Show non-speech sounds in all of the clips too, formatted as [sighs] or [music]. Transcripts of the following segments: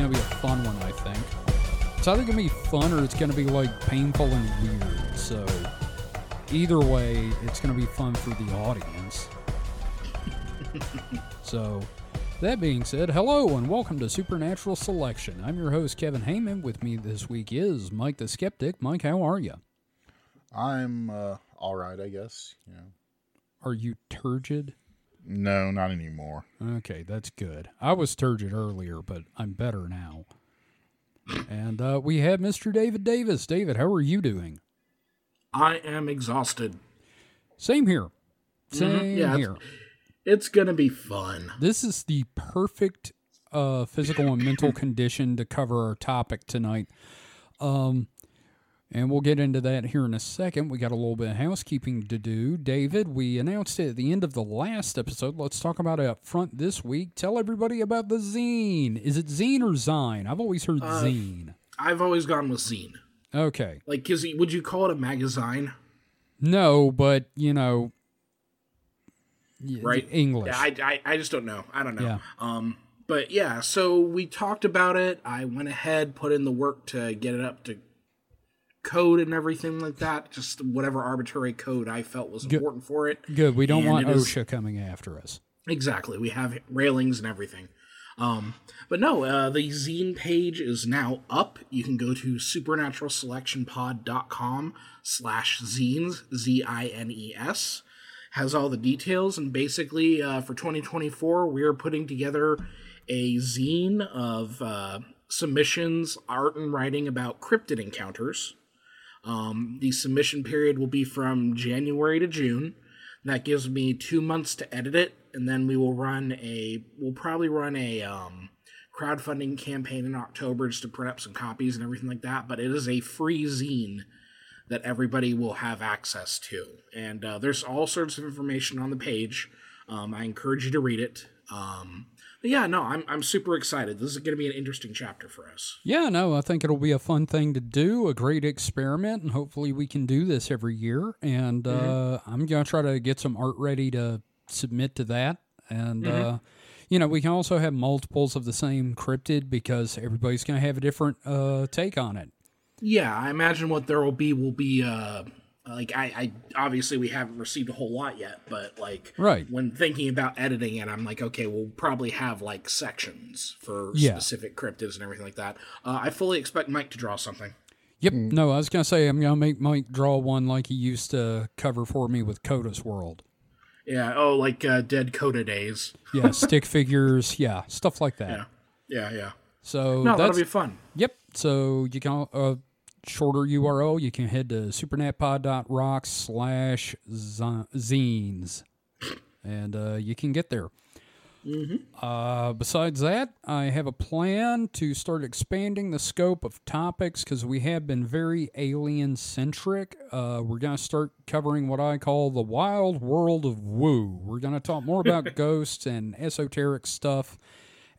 going to be a fun one, I think. It's either going to be fun or it's going to be like painful and weird. So either way, it's going to be fun for the audience. [laughs] so that being said, hello and welcome to Supernatural Selection. I'm your host Kevin Heyman. With me this week is Mike the Skeptic. Mike, how are you? I'm uh, all right, I guess. Know. Are you turgid? No, not anymore. Okay, that's good. I was turgid earlier, but I'm better now. And uh, we have Mr. David Davis. David, how are you doing? I am exhausted. Same here. Same Mhm, yeah, here. It's gonna be fun. This is the perfect uh, physical and mental condition to cover our topic tonight. Um, and we'll get into that here in a second. We got a little bit of housekeeping to do. David, we announced it at the end of the last episode. Let's talk about it up front this week. Tell everybody about the zine. Is it zine or zine? I've always heard Uh, zine. I've always gone with zine. Okay. Like, cause would you call it a magazine? No, but, you know, Right. English. Yeah, I, I, I just don't know. I don't know. Yeah. Um, but yeah, so we talked about it. I went ahead, put in the work to get it up to code and everything like that. Just whatever arbitrary code I felt was important for it. Good. We don't And want it is- OSHA coming after us. Exactly. We have railings and everything. Um, but no, uh, the zine page is now up. You can go to supernaturalselectionpod.com slash zines, Z-I-N-E-S. Has all the details, and basically uh, for 2024, we're putting together a zine of uh, submissions, art, and writing about cryptid encounters. Um, the submission period will be from January to June. That gives me two months to edit it, and then we will run a. We'll probably run a um, crowdfunding campaign in October just to print up some copies and everything like that. But it is a free zine that everybody will have access to, and uh, there's all sorts of information on the page. Um, I encourage you to read it. Um, but yeah, no, I'm I'm super excited. This is going to be an interesting chapter for us. Yeah, no, I think it'll be a fun thing to do, a great experiment, and hopefully we can do this every year. And uh, I'm going to try to get some art ready to submit to that. And, uh, you know, we can also have multiples of the same cryptid because everybody's going to have a different uh, take on it. Yeah, I imagine what there will be will be uh like I, I obviously we haven't received a whole lot yet, but like Right. when thinking about editing it, I'm like, okay, we'll probably have like sections for Yeah. specific cryptids and everything like that. Uh, I fully expect Mike to draw something. Yep. No, I was going to say I'm going to make Mike draw one like he used to cover for me with Coda's World. Yeah. Oh, like uh, Dead Coda days. [laughs] Yeah, stick figures. Yeah, stuff like that. Yeah. Yeah. Yeah. So No, that'll be fun. Yep. So you can uh shorter URL. You can head to supernatpod.rocks slash zines. and uh, you can get there. Uh, besides that, I have a plan to start expanding the scope of topics because we have been very alien centric. Uh, we're going to start covering what I call the wild world of woo. We're going to talk more about [laughs] ghosts and esoteric stuff.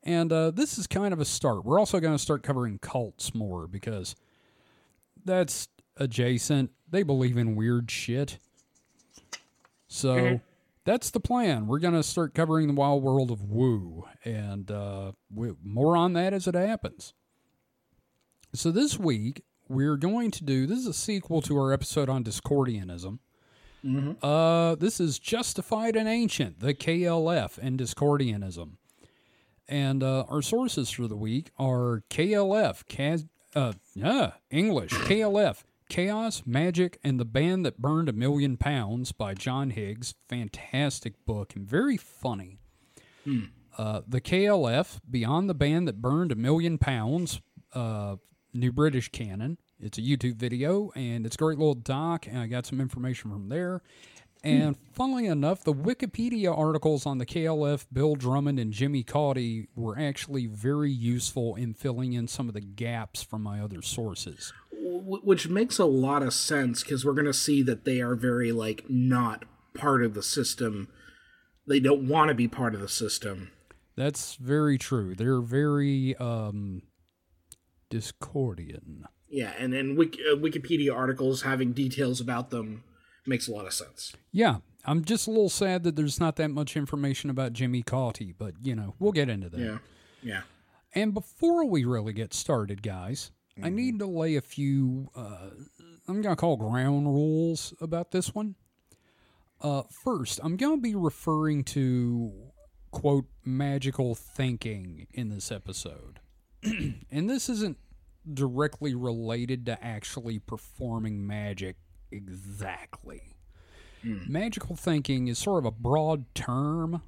And uh, this is kind of a start. We're also going to start covering cults more because that's adjacent. They believe in weird shit. So that's the plan. We're going to start covering the wild world of woo, and uh, we, more on that as it happens. So this week we're going to do. This is a sequel to our episode on Discordianism. Uh, this is Justified and Ancient, the KLF and Discordianism. And uh, our sources for the week are KLF, Cas- uh, yeah, English, KLF, Chaos, Magic, and the Band That Burned a Million Pounds by John Higgs. Fantastic book and very funny. Uh, the KLF, Beyond the Band That Burned a Million Pounds, uh, New British Canon. It's a YouTube video and it's a great little doc, and I got some information from there. And funnily enough, the Wikipedia articles on the KLF, Bill Drummond, and Jimmy Cauty were actually very useful in filling in some of the gaps from my other sources. Which makes a lot of sense because we're going to see that they are very like not part of the system. They don't want to be part of the system. That's very true. They're very um, Discordian. Yeah, and and Wik- uh, Wikipedia articles having details about them makes a lot of sense. Yeah, I'm just a little sad that there's not that much information about Jimmy Cauty, but you know, we'll get into that. Yeah, yeah. And before we really get started, guys, I need to lay a few, uh, I'm going to call ground rules about this one. Uh, first, I'm going to be referring to, quote, magical thinking in this episode. [clears throat] and this isn't directly related to actually performing magic exactly. Magical thinking is sort of a broad term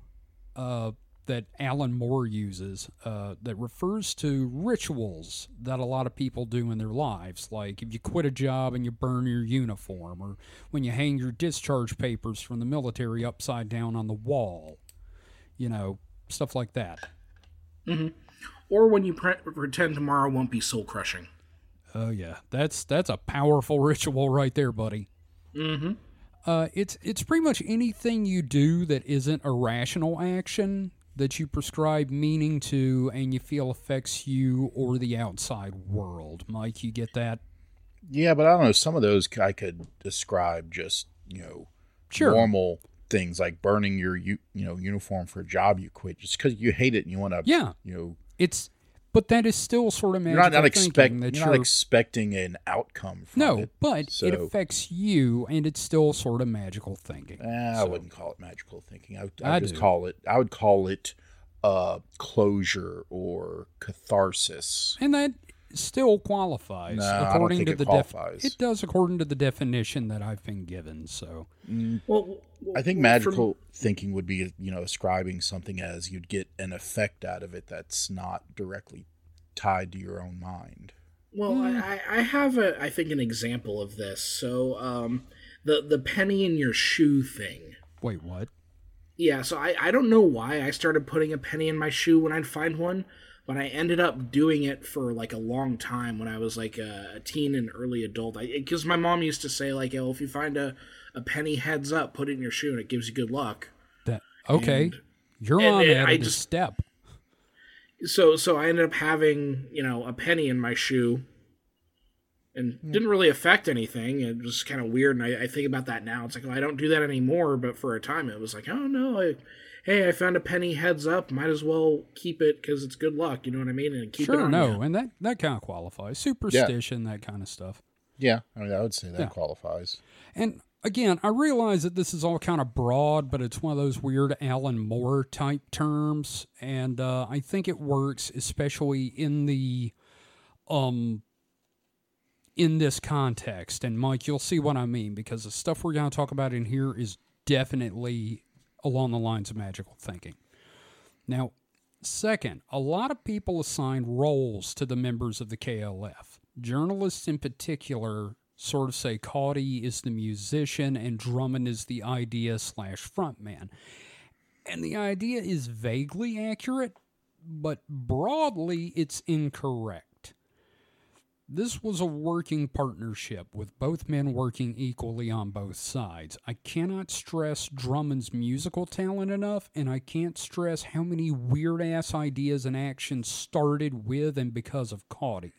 uh, that Alan Moore uses uh, that refers to rituals that a lot of people do in their lives. Like if you quit a job and you burn your uniform, or when you hang your discharge papers from the military upside down on the wall, you know, stuff like that. Or when you pre- pretend tomorrow won't be soul crushing. Oh yeah, that's that's a powerful [laughs] ritual right there, buddy. Mm-hmm. Uh, it's it's pretty much anything you do that isn't a rational action that you prescribe meaning to and you feel affects you or the outside world. Mike, you get that? Yeah, but I don't know. Some of those I could describe just you know Sure. normal things like burning your you you know uniform for a job you quit just because you hate it and you want to Yeah, you know it's but that is still sort of you're magical not, not thinking expect that you're you're not expecting an outcome from no, it. but it affects you and it's still sort of magical thinking. Eh, I So- wouldn't call it magical thinking. I would I I'd just do. call it I would call it uh closure or catharsis. And that still qualifies No, I don't according think to it the def- it does according to the definition that I've been given. So Well, I think from- magical thinking would be, you know, ascribing something as you'd get an effect out of it that's not directly tied to your own mind. Well, I, I I have a I think an example of this. So, um, the the penny in your shoe thing. wait, what? Yeah, so I I don't know why I started putting a penny in my shoe when I'd find one, but I ended up doing it for like a long time when I was like a, teen and early adult. Because my mom used to say like, "Oh, if you find a a penny heads up, put it in your shoe and it gives you good luck." That okay? And- You're and- on and that I just- step. so so I ended up having you know a penny in my shoe, and hmm. didn't really affect anything. It was kind of weird, and I, I think about that now. It's like well, I don't do that anymore, but for a time it was like, oh no, I, hey, I found a penny heads up. Might as well keep it because it's good luck. You know what I mean? And keep it Sure, on no, you. and that that kind of qualifies. Superstition, that kind of stuff. Yeah, I mean, I would say that Yeah. qualifies. And again, I realize that this is all kind of broad, but it's one of those weird Alan Moore type terms, and uh, I think it works, especially in the um in this context. And Mike, you'll see what I mean because the stuff we're going to talk about in here is definitely along the lines of magical thinking. Now, second, a lot of people assign roles to the members of the KLF. Journalists, in particular, sort of say Cauty is the musician and Drummond is the idea slash frontman. And the idea is vaguely accurate, but broadly it's incorrect. This was a working partnership with both men working equally on both sides. I cannot stress Drummond's musical talent enough, and I can't stress how many weird ass ideas and actions started with and because of Cauty.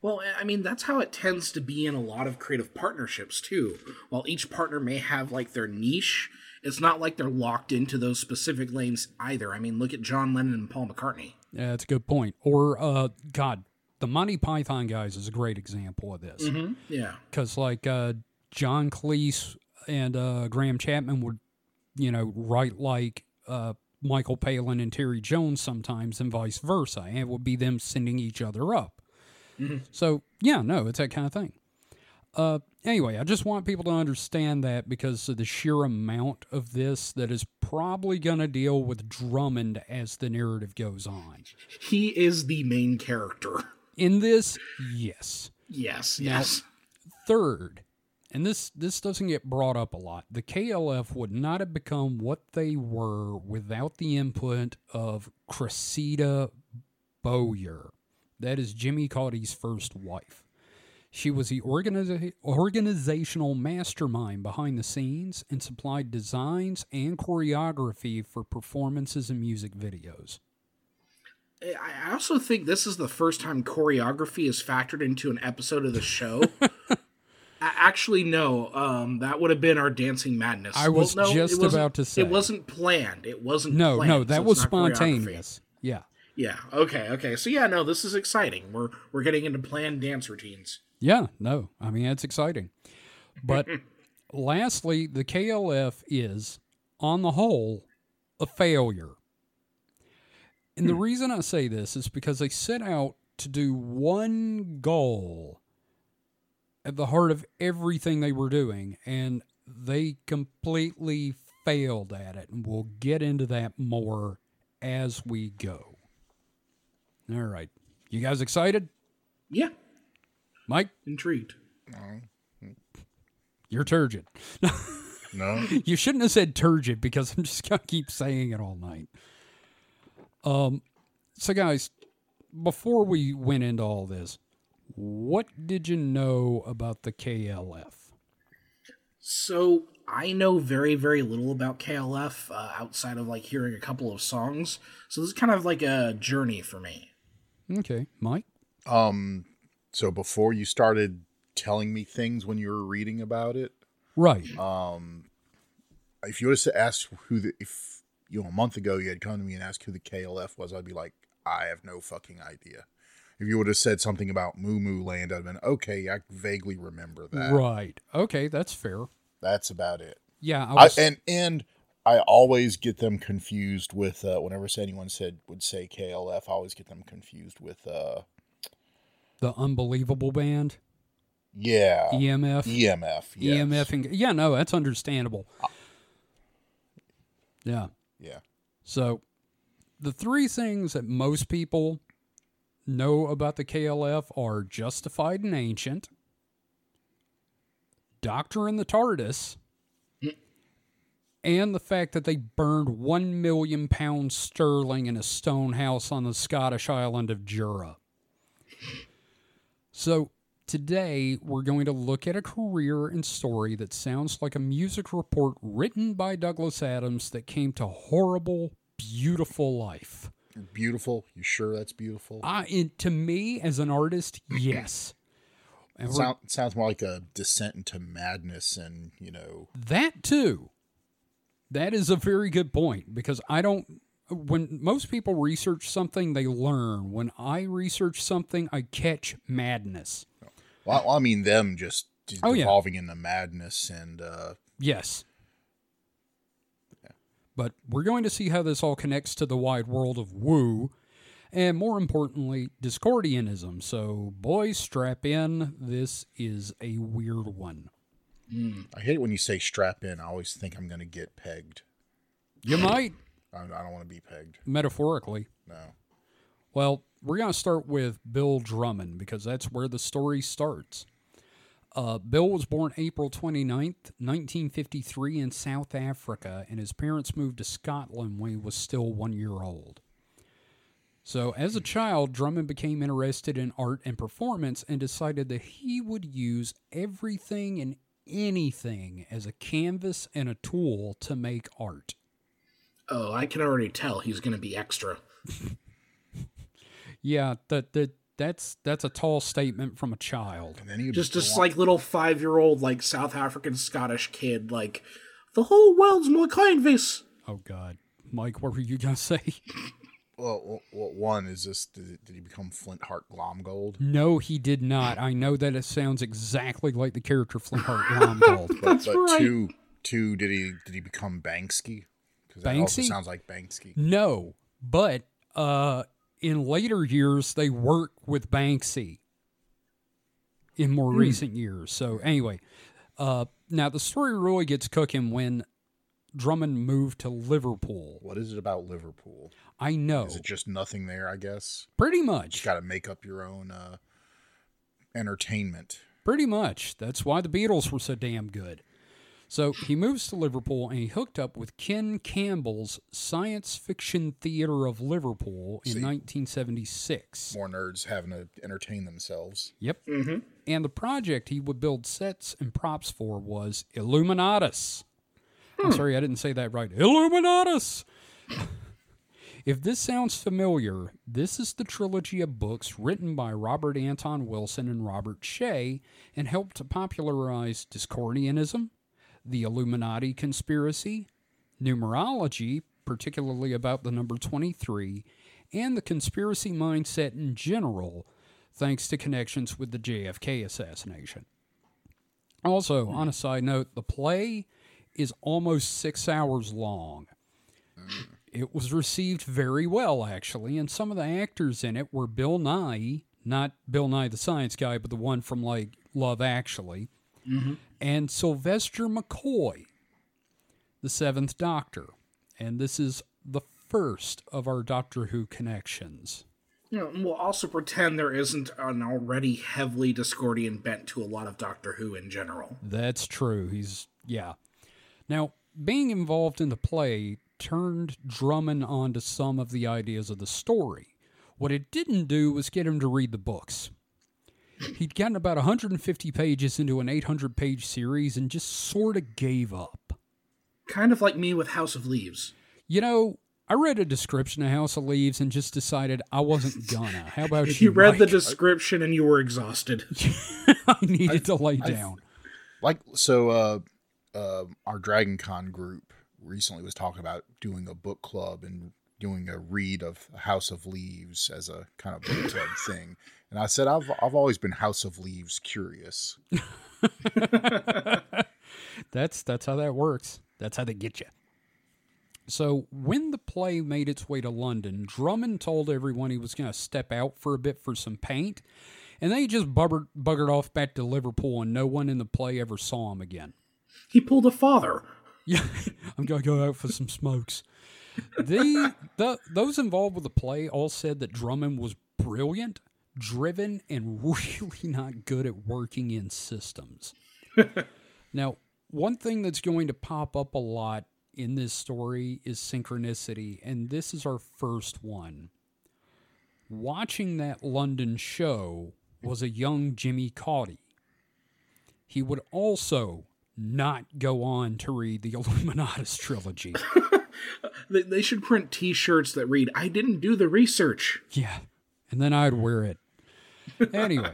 Well, I mean, that's how it tends to be in a lot of creative partnerships, too. While each partner may have, like, their niche, it's not like they're locked into those specific lanes either. I mean, look at John Lennon and Paul McCartney. Yeah, that's a good point. Or, uh, God, the Monty Python guys is a great example of this. Mm-hmm. Yeah. because like uh, John Cleese and uh, Graham Chapman would, you know, write like uh, Michael Palin and Terry Jones sometimes, and vice versa, and it would be them sending each other up. So yeah, no, it's that kind of thing. Uh, anyway, I just want people to understand that because of the sheer amount of this that is probably going to deal with Drummond as the narrative goes on. He is the main character. In this, yes. Yes, Now- yes. Third, and this this doesn't get brought up a lot. The KLF would not have become what they were without the input of Cressida Bowyer. That is Jimmy Cauty's first wife. She was the organiza- organizational mastermind behind the scenes and supplied designs and choreography for performances and music videos. I also think this is the first time choreography is factored into an episode of the show. [laughs] Actually, no. Um, that would have been our Dancing Madness. I was no, it just about to say. It wasn't planned. It wasn't. No, planned, no, that it's was spontaneous. Yeah. Yeah. Okay. Okay. So yeah, no, this is exciting. We're we're getting into planned dance routines. Yeah, no, I mean it's exciting. But [laughs] lastly, the KLF is, on the whole, a failure. And the hmm. reason I say this is because they set out to do one goal at the heart of everything they were doing, and they completely failed at it. And we'll get into that more as we go. All right. You guys excited? Yeah. Mike, Intrigued. you're turgid. [laughs] No, You shouldn't have said turgid because I'm just gonna keep saying it all night. Um, so guys, before we went into all this, what did you know about the KLF? So I know very very little about KLF uh, outside of like hearing a couple of songs. So this is kind of like a journey for me. Okay, Mike. um, so before you started telling me things when you were reading about it, Right. Um, if you would have asked who the if you know a month ago you had come to me and asked who the KLF was, I'd be like, I have no fucking idea. If you would have said something about Mu Mu Land, I'd have been okay. I vaguely remember that. right. Okay, that's fair. That's about it. Yeah, I I, and and I always get them confused with uh, whenever anyone said would say KLF, I always get them confused with uh the unbelievable band, yeah EMF. EMF yes. EMF. And, yeah, no, that's understandable. Yeah. Yeah So, the three things that most people know about the KLF are justified and ancient, Doctor in the TARDIS, and the fact that they burned one million pounds sterling in a stone house on the Scottish island of Jura. So, today we're going to look at a career and story that sounds like a music report written by Douglas Adams that came to horrible, beautiful life. beautiful. You sure that's beautiful? I, it, to me, as an artist, [clears throat] yes. Sound, it sounds more like a descent into madness, and you know, that too. That is a very good point because I don't. When most people research something, they learn. When I research something, I catch madness. Well, I mean them just just Oh, yeah. evolving into madness, and uh, Yes. But we're going to see how this all connects to the wide world of woo, and more importantly, Discordianism. So, boys, strap in. This is a weird one. I hate it when you say strap in. I always think I'm going to get pegged. You might, I, I don't want to be pegged. metaphorically. No. Well, we're going to start with Bill Drummond because that's where the story starts. Uh, Bill was born April 29th, 1953, in South Africa, and his parents moved to Scotland when he was still one year old. So, as a child, Drummond became interested in art and performance and decided that he would use everything and anything as a canvas and a tool to make art. Oh, I can already tell he's going to be extra. [laughs] Yeah, that that that's that's a tall statement from a child. And then you Just this like little five year old like South African Scottish kid like the whole world's my canvas. Oh God, Mike, what were you gonna [laughs] say? well, well, well, one is this: did, did he become Flintheart Glomgold? No, he did not. I know that it sounds exactly like the character Flintheart [laughs] Glomgold. But, That's but right. two, two, did he did he become Banksy? Because that also Banksy? sounds like Banksy. no, but uh, in later years they work with Banksy. In more recent years, so anyway, uh, now the story really gets cooking when Drummond moved to Liverpool. What is it about Liverpool? I know, Is it just nothing there? I guess pretty much. you got to make up your own uh, entertainment. Pretty much. That's why the Beatles were so damn good. So he moves to Liverpool and he hooked up with Ken Campbell's Science Fiction Theater of Liverpool in See. 1976. More nerds having to entertain themselves. Yep. Mm-hmm. And the project he would build sets and props for was Illuminatus. I'm hmm. sorry, I didn't say that right. Illuminatus! If this sounds familiar, this is the trilogy of books written by Robert Anton Wilson and Robert Shea and helped to popularize Discordianism, the Illuminati conspiracy, numerology, particularly about the number 23, and the conspiracy mindset in general, thanks to connections with the JFK assassination. Also, on a side note, the play is almost six hours long. It was received very well, actually, and some of the actors in it were Bill Nighy, not Bill Nye the Science Guy, but the one from like Love Actually, Mm-hmm. and Sylvester McCoy, the Seventh Doctor. And this is the first of our Doctor Who connections. You know, and we'll also pretend there isn't an already heavily Discordian bent to a lot of Doctor Who in general. That's true. He's, yeah. Now, being involved in the play turned Drummond onto some of the ideas of the story. What it didn't do was get him to read the books. He'd gotten about 150 pages into an 800 page series and just sort of gave up. Kind of like me with House of Leaves. You know, I read a description of House of Leaves and just decided I wasn't gonna. How about [laughs] you? You read the description and you were exhausted. [laughs] I needed to lay down. like so uh uh our dragon con group recently was talking about doing a book club and doing a read of house of leaves as a kind of book club thing and i said i've i've always been house of leaves curious [laughs] That's that's how that works. That's how they get you. So when the play made its way to London, Drummond told everyone he was going to step out for a bit for some paint, and they just buggered, buggered off back to Liverpool, and no one in the play ever saw him again. He pulled a father. [laughs] Yeah, I'm going to go out for some smokes. The, the those involved with the play all said that Drummond was brilliant, driven, and [laughs] really not good at working in systems. [laughs] now, one thing that's going to pop up a lot in this story is synchronicity, and this is our first one. Watching that London show was a young Jimmy Cauty. He would also not go on to read the [laughs] Illuminatus trilogy. They, they should print t shirts that read, I didn't do the research. Yeah. And then I'd wear it. Anyway,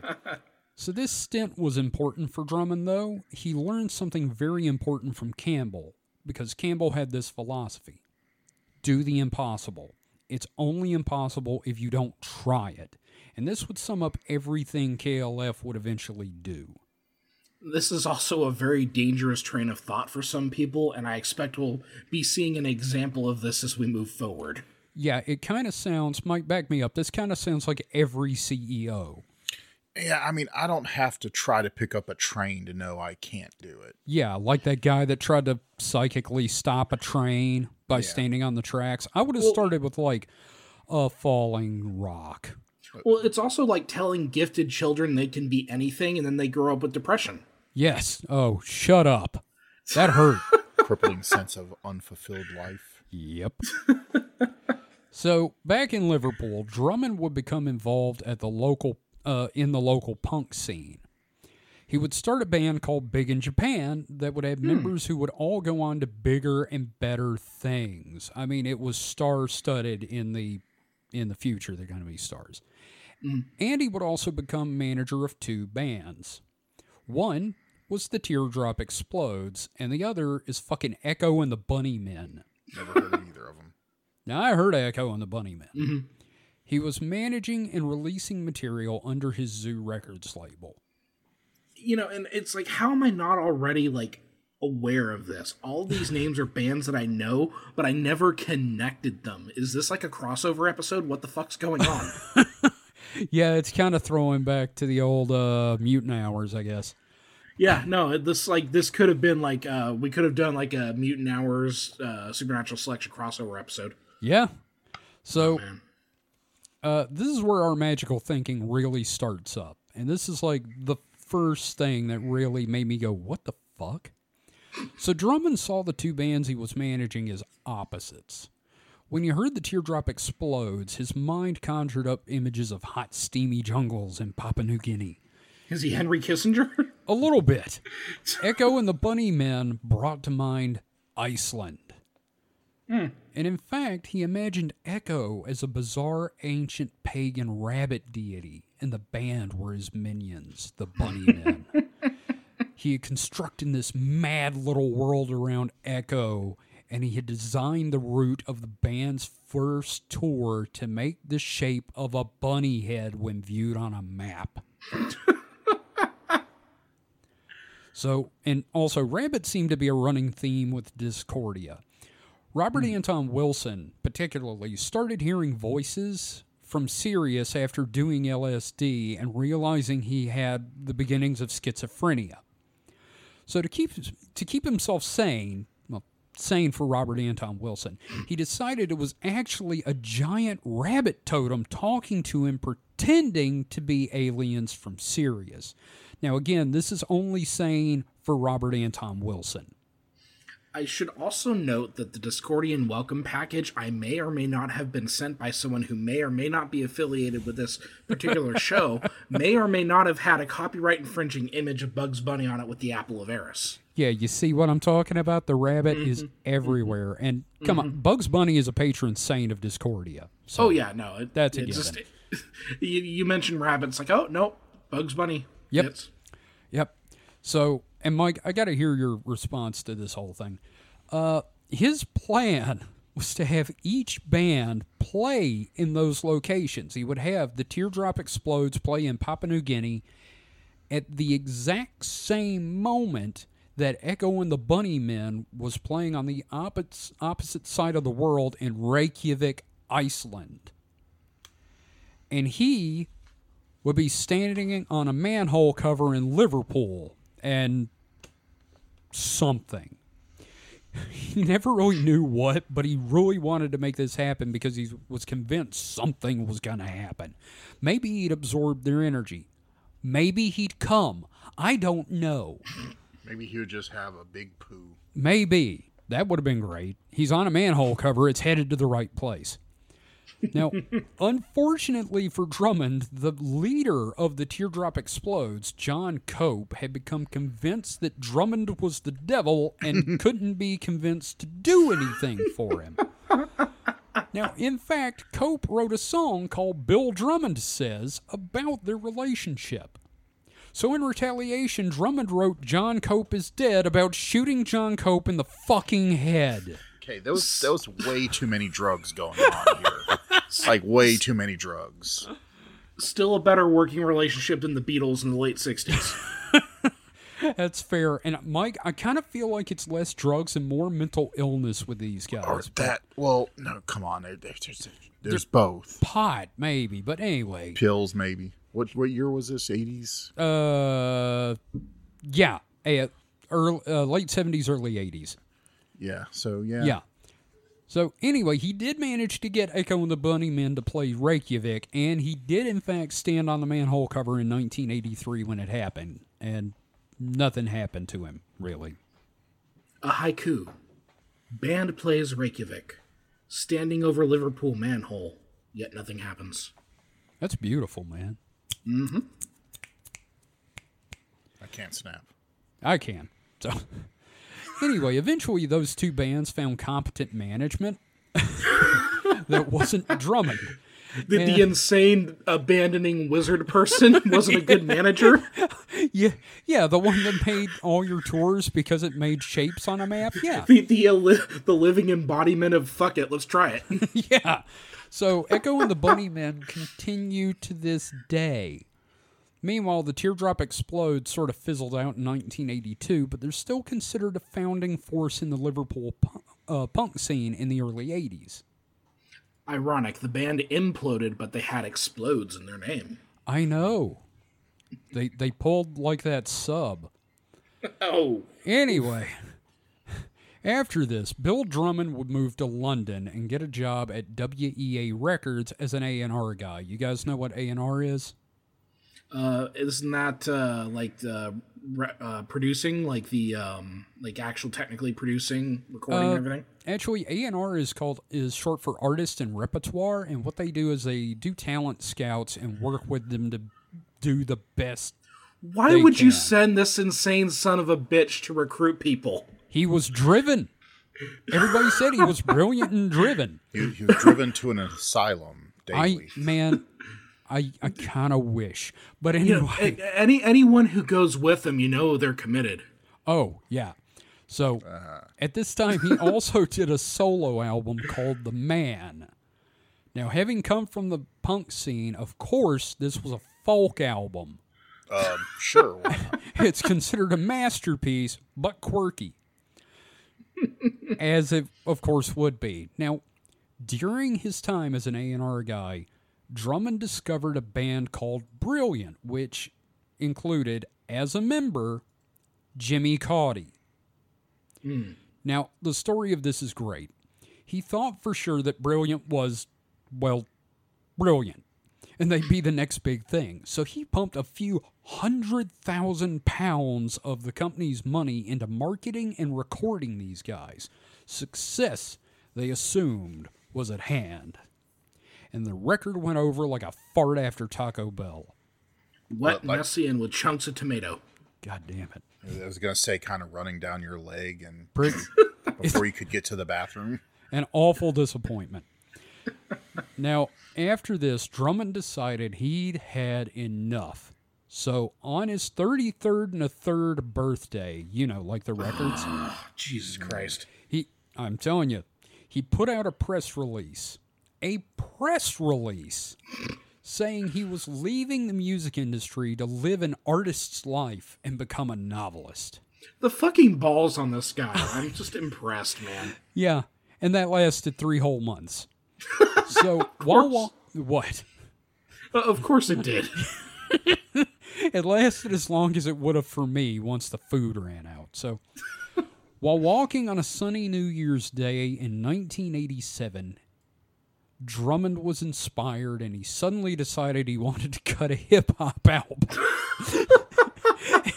so this stint was important for Drummond, though. He learned something very important from Campbell because Campbell had this philosophy do the impossible. It's only impossible if you don't try it. And this would sum up everything KLF would eventually do. This is also a very dangerous train of thought for some people, and I expect we'll be seeing an example of this as we move forward. Yeah, it kind of sounds, Mike, back me up. This kind of sounds like every CEO. Yeah i mean i don't have to try to pick up a train to know i can't do it Yeah, like that guy that tried to psychically stop a train by standing on the tracks. I would have started with like a falling rock. Well, it's also like telling gifted children they can be anything, and then they grow up with depression. Yes. Oh, shut up. That hurt. [laughs] crippling sense of unfulfilled life yep. [laughs] so back in Liverpool, Drummond would become involved at the local uh, in the local punk scene. He would start a band called Big in Japan that would have hmm. members who would all go on to bigger and better things. I mean, it was star-studded in the in the future. They're going to be stars. Hmm. And he would also become manager of two bands. One was the Teardrop Explodes, and the other is fucking Echo and the Bunnymen. never heard of either of them Now, I heard Echo and the Bunnymen. Mm-hmm. He was managing and releasing material under his Zoo Records label. You know, and it's like, how am I not already like aware of this? All these [laughs] names are bands that I know, but I never connected them. Is this like a crossover episode? What the fuck's going on? [laughs] Yeah, it's kind of throwing back to the old uh, mutant hours, I guess. yeah, no, this like this could have been like uh we could have done like a Mutant Hours uh Supernatural Selection crossover episode. Yeah. So Man. Uh, this is where our magical thinking really starts up. And this is like the first thing that really made me go, what the fuck? So Drummond saw the two bands he was managing as opposites. When he heard the teardrop explodes, his mind conjured up images of hot, steamy jungles in Papua New Guinea. Is he Henry Kissinger? A little bit. [laughs] Echo and the Bunnymen brought to mind Iceland. Hmm. And in fact, he imagined Echo as a bizarre ancient pagan rabbit deity, and the band were his minions, the Bunny [laughs] Men. he had constructed this mad little world around Echo, and he had designed the route of the band's first tour to make the shape of a bunny head when viewed on a map. [laughs] so, and also, rabbits seem to be a running theme with Discordia. Robert hmm. Anton Wilson, particularly, started hearing voices from Sirius after doing LSD and realizing he had the beginnings of schizophrenia. So to keep to keep himself sane, well, sane for Robert Anton Wilson, he decided it was actually a giant rabbit totem talking to him, pretending to be aliens from Sirius. Now, again, this is only sane for Robert Anton Wilson. I should also note that the Discordian welcome package I may or may not have been sent by someone who may or may not be affiliated with this particular [laughs] show, may or may not have had a copyright infringing image of Bugs Bunny on it with the apple of Eris. Yeah, you see what I'm talking about? The rabbit is mm-hmm. Mm-hmm. everywhere. And come on, mm-hmm. Bugs Bunny is a patron saint of Discordia. So Oh yeah, no, it, That's it's given. [laughs] you, you mentioned rabbits, like oh no, Bugs Bunny. Yep. It's- Yep. So, and Mike, I got to hear your response to this whole thing. Uh, his plan was to have each band play in those locations. He would have the Teardrop Explodes play in Papua New Guinea at the exact same moment that Echo and the Bunnymen was playing on the opposite, opposite side of the world in Reykjavik, Iceland. And he would be standing on a manhole cover in Liverpool and something. He never really knew what, but he really wanted to make this happen because he was convinced something was going to happen. Maybe he'd absorb their energy. Maybe he'd come. I don't know. Maybe he would just have a big poo. Maybe. That would have been great. He's on a manhole cover. It's headed to the right place. Now, unfortunately for Drummond, the leader of the Teardrop Explodes, John Cope, had become convinced that Drummond was the devil and [laughs] couldn't be convinced to do anything for him. Now, in fact, Cope wrote a song called Bill Drummond Says about their relationship. So, in retaliation, Drummond wrote John Cope is dead about shooting John Cope in the fucking head. Okay, there was there was way too many drugs going on here. [laughs] like way too many drugs. Still a better working relationship than the Beatles in the late '60s. [laughs] That's fair. And Mike, I kind of feel like it's less drugs and more mental illness with these Or guys. that well, no, come on. There, there- there's there's both. Pot, maybe, but anyway. Pills, maybe. What what year was this? Eighties. Uh, yeah, eh, early, uh, late seventies, early eighties. Yeah. So yeah. Yeah. So anyway, he did manage to get Echo and the Bunnymen to play Reykjavik, and he did in fact stand on the manhole cover in 1983 when it happened, and nothing happened to him really. a haiku. Band plays Reykjavik. Standing over Liverpool manhole, yet nothing happens. That's beautiful, man. Mm-hmm. I can't snap. I can. So [laughs] anyway, eventually those two bands found competent management [laughs] that wasn't Drummond. The, the insane abandoning wizard person [laughs] wasn't a good [laughs] manager. Yeah, yeah, the one that made all your tours because it made shapes on a map. Yeah, The the, uh, li- the living embodiment of fuck it, let's try it. yeah. So Echo and the Bunnymen continue to this day. Meanwhile, the Teardrop Explode sort of fizzled out in 1982, but they're still considered a founding force in the Liverpool pu- uh, punk scene in the early 80s. Ironic, the band imploded, but they had explodes in their name. I know. They they pulled like that sub. [laughs] Oh, Anyway, after this, Bill Drummond would move to London and get a job at WEA Records as an A&R guy. You guys know what A&R is? Uh, isn't uh, like uh, re- uh, producing, like the um, like actual technically producing, recording, and everything? Actually, A&R is called is short for artist and repertoire, and what they do is they do talent scouts and work with them to do the best. Why they would you send this insane son of a bitch to recruit people? He was driven. Everybody said he was brilliant and driven. He, he was driven to an asylum I daily. man, I I kind of wish, but You know, anyway. any anyone who goes with them, you know they're committed. Oh, yeah. So at this time, he also [laughs] did a solo album called The Man. Now, having come from the punk scene, of course, this was a folk album. Um, sure. [laughs] It's considered a masterpiece, but quirky. [laughs] As it, of course, would be. Now, during his time as an A&R guy, Drummond discovered a band called Brilliant, which included, as a member, Jimmy Cauty. Hmm. Now, the story of this is great. He thought for sure that Brilliant was, well, brilliant, and they'd be the next big thing. So he pumped a few hundred thousand pounds of the company's money into marketing and recording these guys. Success, they assumed, was at hand. And the record went over like a fart after Taco Bell. Wet, like- messy, and with chunks of tomato. God damn it. I was gonna say, kind of running down your leg, and [laughs] before you could get to the bathroom. an awful disappointment. Now, after this, Drummond decided he'd had enough. So, on his 33rd and a third birthday, you know, like the records, [sighs] Jesus Christ. he, I'm telling you, he put out a press release, a press release saying he was leaving the music industry to live an artist's life and become a novelist. The fucking balls on this guy. I'm just [laughs] impressed, man. Yeah, and that lasted three whole months. [laughs] So, while, while what? Uh, of course it did. [laughs] It lasted as long as it would have for me once the food ran out. So, while walking on a sunny New Year's Day in 1987, Drummond was inspired and he suddenly decided he [laughs] wanted to cut a hip hop album.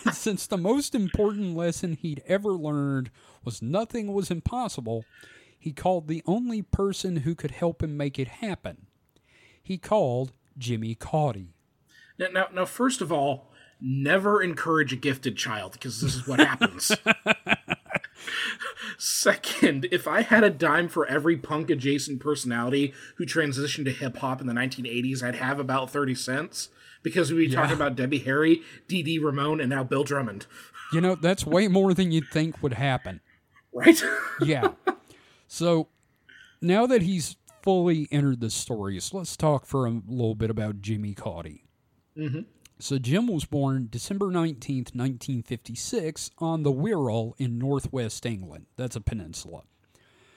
and since the most important lesson he'd ever learned was nothing was impossible, he called the only person who could help him make it happen. He called Jimmy Cauty. Now, now, now, first of all, never encourage a gifted child because this is what happens. [laughs] Second, if I had a dime for every punk adjacent personality who transitioned to hip hop in the 1980s, I'd have about 30 cents because we'd be talking about Debbie Harry, Dee Ramone, and now Bill Drummond. You know, that's way more than you'd think would happen. Right? [laughs] Yeah. so now that he's fully entered the stories, let's talk for a little bit about Jimmy Cauty. Mm-hmm. So Jim was born December 19th, 1956 on the Wirral in northwest England. That's a peninsula.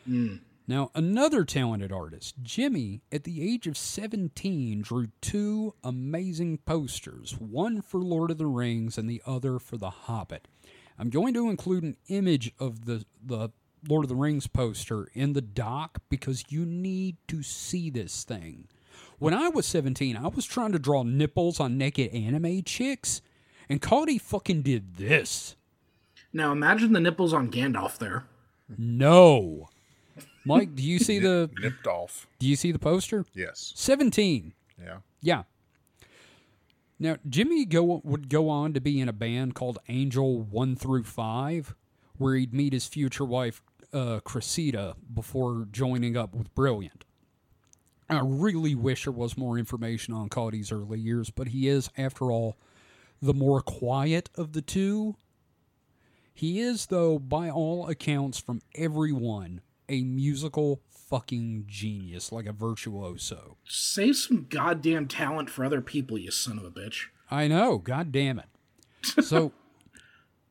Mm. Now, another talented artist, Jimmy, at the age of 17, drew two amazing posters, one for Lord of the Rings and the other for The Hobbit. I'm going to include an image of the, the Lord of the Rings poster in the doc because you need to see this thing. When I was 17, I was trying to draw nipples on naked anime chicks, and Cauty fucking did this. now imagine the nipples on Gandalf there. No. Mike, do you see [laughs] the Nipped off. do you see the poster? Yes. 17. Yeah. Yeah. Now, Jimmy go, would go on to be in a band called Angel 1 through 5, where he'd meet his future wife, uh, Cressida, before joining up with Brilliant. I really wish there was more information on Cauty's early years, but he is, after all, the more quiet of the two. He is, though, by all accounts from everyone, a musical fucking genius, like a virtuoso. Save some goddamn talent for other people, you son of a bitch. I know, god damn it. So [laughs]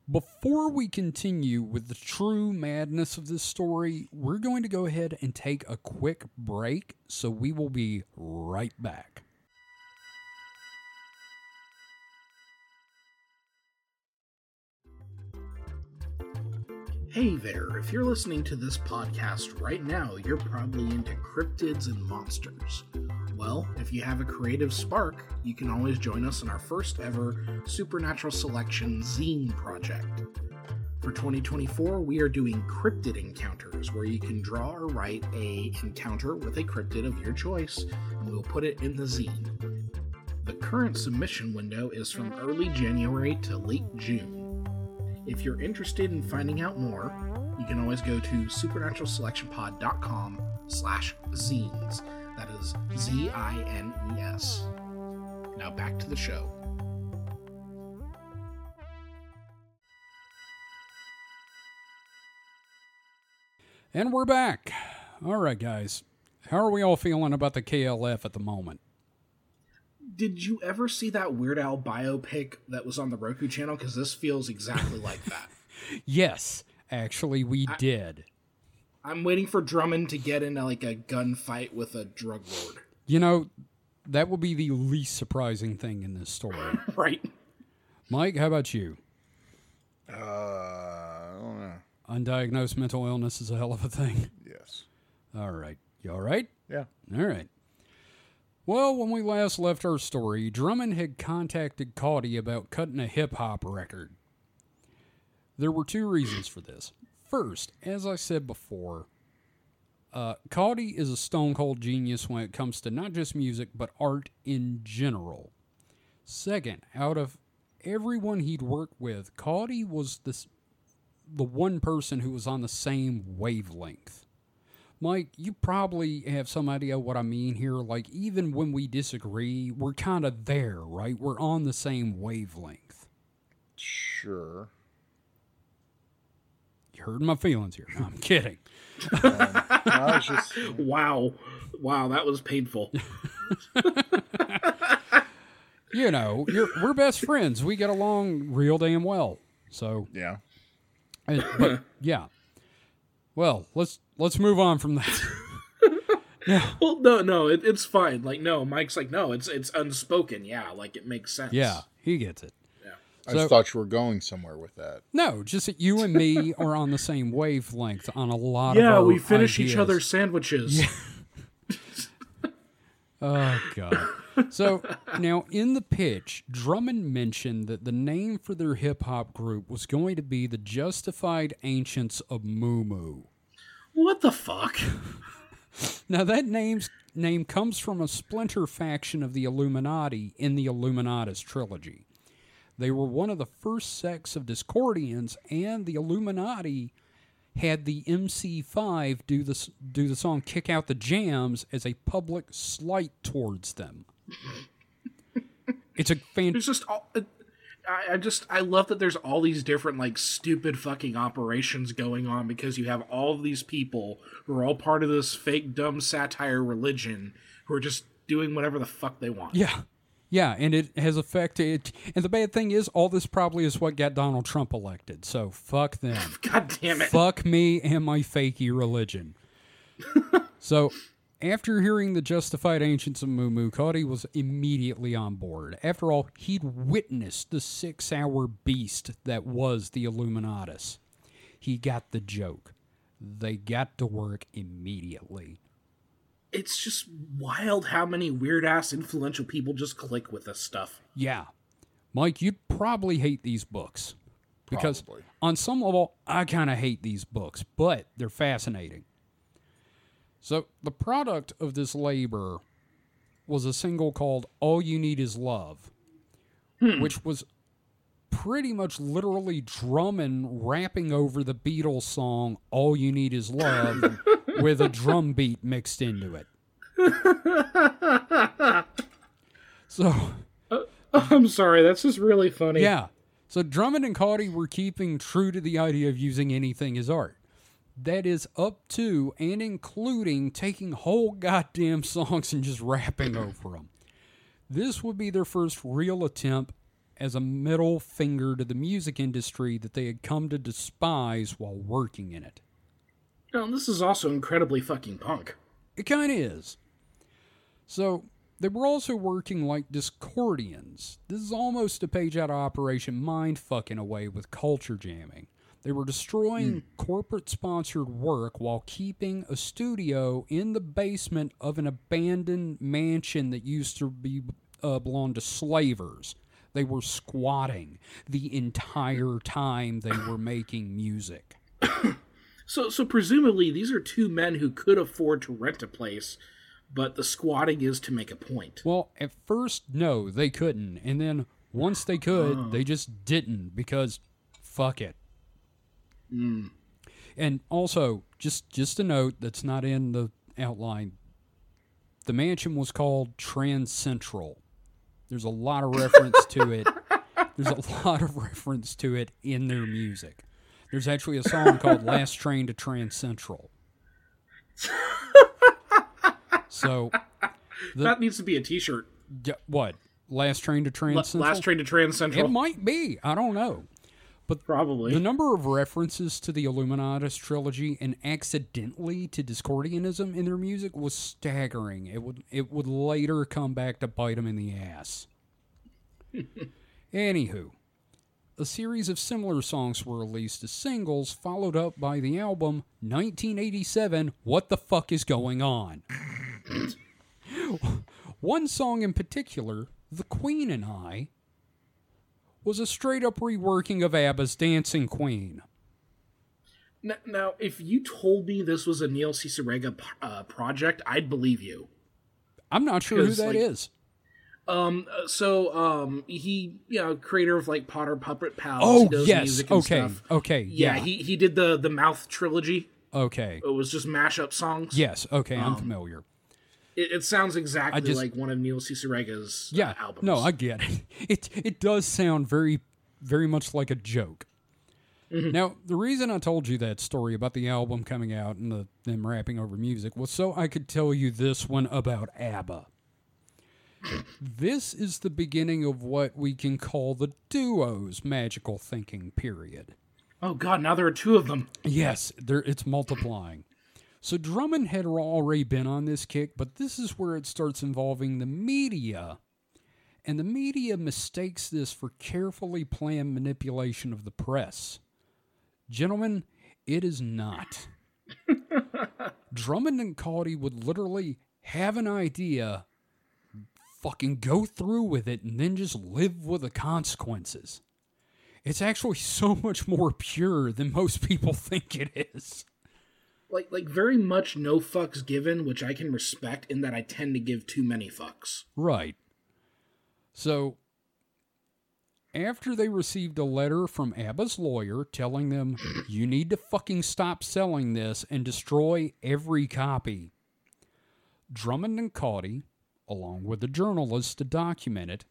before we continue with the true madness of this story, we're going to go ahead and take a quick break, so we will be right back. Hey there, if you're listening to this podcast right now, you're probably into cryptids and monsters. Well, if you have a creative spark, you can always join us in our first ever Supernatural Selection zine project. For 2024, we are doing cryptid encounters where you can draw or write a encounter with a cryptid of your choice, and we'll put it in the zine. The current submission window is from early January to late June. If you're interested in finding out more, you can always go to supernaturalselectionpod.com slash zines. That is Z-I-N-E-S. Now back to the show. And we're back. All right, guys. How are we all feeling about the KLF at the moment? Did you ever see that Weird Al biopic that was on the Roku channel? Because this feels exactly like that. [laughs] Yes, actually, we did. I'm waiting for Drummond to get into like a gunfight with a drug lord. You know, that would be the least surprising thing in this story. [laughs] Right. Mike, how about you? Uh, I don't know. Undiagnosed mental illness is a hell of a thing. Yes. All right. You all right? Yeah. All right. Well, when we last left our story, Drummond had contacted Cauty about cutting a hip hop record. There were two reasons for this. First, as I said before, uh, Cauty is a stone cold genius when it comes to not just music, but art in general. Second, out of everyone he'd worked with, Cauty was this, the one person who was on the same wavelength. Mike, you probably have some idea what I mean here. Like, even when we disagree, we're kind of there, right? We're on the same wavelength. Sure. You heard my feelings here. No, I'm [laughs] kidding. I was just [laughs] Wow. Wow, that was painful. [laughs] You know, you're, we're best friends. We get along real damn well. So, yeah. uh, but yeah. Well, let's let's move on from that. well, no, no, it, it's fine. Like, no, Mike's like, no, it's it's unspoken. Yeah, like it makes sense. Yeah, he gets it. I So- just thought you were going somewhere with that. No, just that you and me [laughs] are on the same wavelength on a lot of things. Yeah, we finish each other's sandwiches. [laughs] Oh god. So now in the pitch, Drummond mentioned that the name for their hip hop group was going to be the Justified Ancients of Mu Mu. What the fuck? [laughs] Now that name's name comes from a splinter faction of the Illuminati in the Illuminatus trilogy. They were one of the first sects of Discordians, and the Illuminati had the MC5 do the do the song "Kick Out the Jams" as a public slight towards them. It's a fan. There's just all. uh, I, I just I love that there's all these different like stupid fucking operations going on because you have all of these people who are all part of this fake dumb satire religion who are just doing whatever the fuck they want. Yeah. Yeah, and it has affected. And the bad thing is, all this probably is what got Donald Trump elected. So fuck them. [laughs] God damn it! fuck me and my fakey religion. [laughs] so, after hearing the justified ancients of Mu Cauty was immediately on board. After all, he'd witnessed the six hour beast that was the Illuminatus. He got the joke. They got to work immediately. It's just wild how many weird ass influential people just click with this stuff. Yeah. Mike, you'd probably hate these books. Because Probably. on some level, I kind of hate these books, but they're fascinating. So, the product of this labor was a single called All You Need Is Love, hmm. which was pretty much literally Drummond rapping over the Beatles song All You Need Is Love [laughs] with a drum beat mixed into it. [laughs] So, uh, I'm sorry, that's just really funny. Yeah. So Drummond and Cauty were keeping true to the idea of using anything as art. That is up to and including taking whole goddamn songs and just rapping over them. This would be their first real attempt as a middle finger to the music industry that they had come to despise while working in it. No, this is also incredibly fucking punk. It kind of is. So, they were also working like Discordians. This is almost a page out of Operation Mindfuck in a way with culture jamming. They were destroying corporate sponsored work while keeping a studio in the basement of an abandoned mansion that used to be uh, belong to slavers. They were squatting the entire time they were making music. [coughs] [coughs] [coughs] So, so presumably these are two men who could afford to rent a place, but the squatting is to make a point. Well, at first, no, they couldn't. And then once they could, oh. they just didn't because fuck it. Hmm. And also, just just a note that's not in the outline. The mansion was called Trancentral. There's a lot of reference to it. [laughs] There's a lot of reference to it in their music. There's actually a song called Last Train to Trancentral. so, The- that needs to be a T-shirt. yeah, what? Last train to Trancentral? Last train to Trancentral. It might be. I don't know. But probably. The number of references to the Illuminatus trilogy and accidentally to Discordianism in their music was staggering. It would it would later come back to bite them in the ass. [laughs] Anywho, a series of similar songs were released as singles, followed up by the album 1987 What the Fuck Is Going On? [laughs] One song in particular, The Queen and I, was a straight up reworking of ABBA's Dancing Queen. N- Now, if you told me this was a Neil Cicerega uh, project, I'd believe you. I'm not sure who that like, is. Um, uh, so um, he, you know, creator of like Potter Puppet Pals. Oh yes, okay, stuff. okay, Yeah, yeah, he he did the the Mouth trilogy. okay, It was just mashup songs. yes, okay, Um, I'm familiar. it, it sounds exactly just- like one of Neil Cicerega's uh, Yeah, albums. no, I get it. [laughs] It it does sound very, very much like a joke. Mm-hmm. Now, the reason I told you that story about the album coming out and the, them rapping over music was so I could tell you this one about ABBA. This is the beginning of what we can call the duo's magical thinking period. Oh God, now there are two of them. Yes, there it's multiplying. So Drummond had already been on this kick, but this is where it starts involving the media. And the media mistakes this for carefully planned manipulation of the press. Gentlemen, it is not. [laughs] Drummond and Cauty would literally have an idea, fucking go through with it, and then just live with the consequences. It's actually [laughs] so much more pure than most people [laughs] think it is. Like like very much no fucks given, which I can respect in that I tend to give too many fucks. Right. So, after they received a letter from ABBA's lawyer telling them, [laughs] you need to fucking stop selling this and destroy every copy, Drummond and Cauty, along with the journalists to document it,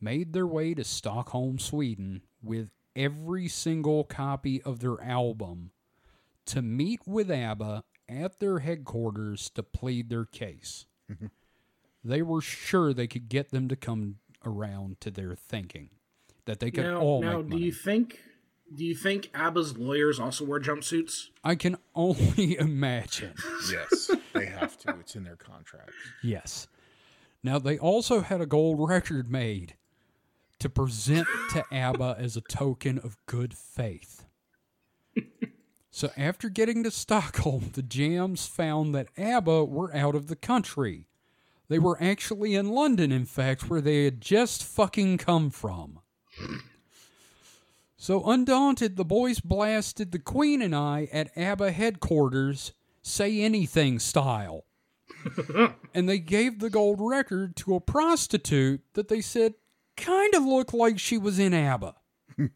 made their way to Stockholm, Sweden, with every single copy of their album to meet with ABBA at their headquarters to plead their case. Mm-hmm. they were sure they could get them to come around to their thinking, that they could now, all now make do you think do you think ABBA's lawyers also wear jumpsuits? I can [laughs] only imagine. Yes, they have to. It's in their contract. Yes. Now they also had a gold record made to present to [laughs] ABBA as a token of good faith. So after getting to Stockholm, the Jams found that ABBA were out of the country. They were actually in London, in fact, where they had just fucking come from. So undaunted, the boys blasted the Queen and I at ABBA headquarters, say anything style [laughs] and they gave the gold record to a prostitute that they said kind of looked like she was in ABBA. [laughs]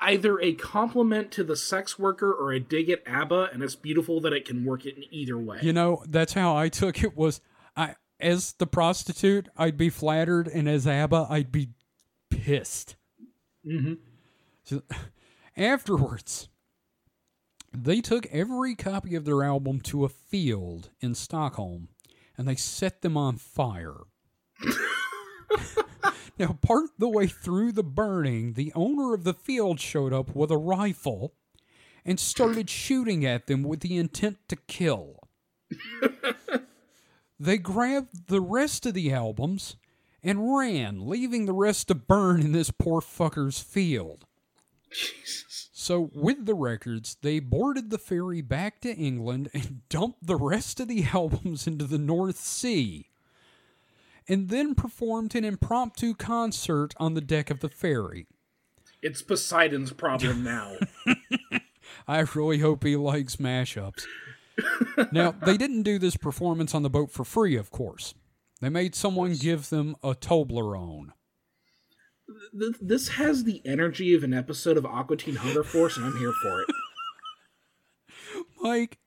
Either a compliment to the sex worker or a dig at ABBA, and it's beautiful that it can work it in either way. You know, that's how I took it was I as the prostitute, I'd be flattered and as ABBA, I'd be pissed. hmm So, [laughs] afterwards, they took every copy of their album to a field in Stockholm and they set them on fire. [laughs] now, part the way through the burning, the owner of the field showed up with a rifle and started shooting at them with the intent to kill. [laughs] they grabbed the rest of the albums and ran, leaving the rest to burn in this poor fucker's field. Jesus. So, with the records, they boarded the ferry back to England and [laughs] dumped the rest of the albums into the North Sea, and then performed an impromptu concert on the deck of the ferry. It's Poseidon's problem [laughs] now. I really hope he likes mashups. [laughs] now, they didn't do this performance on the boat for free, of course. They made someone give them a Toblerone. Th- this has the energy of an episode of Aqua Teen Hunger Force, and I'm here for it. [laughs] Mike,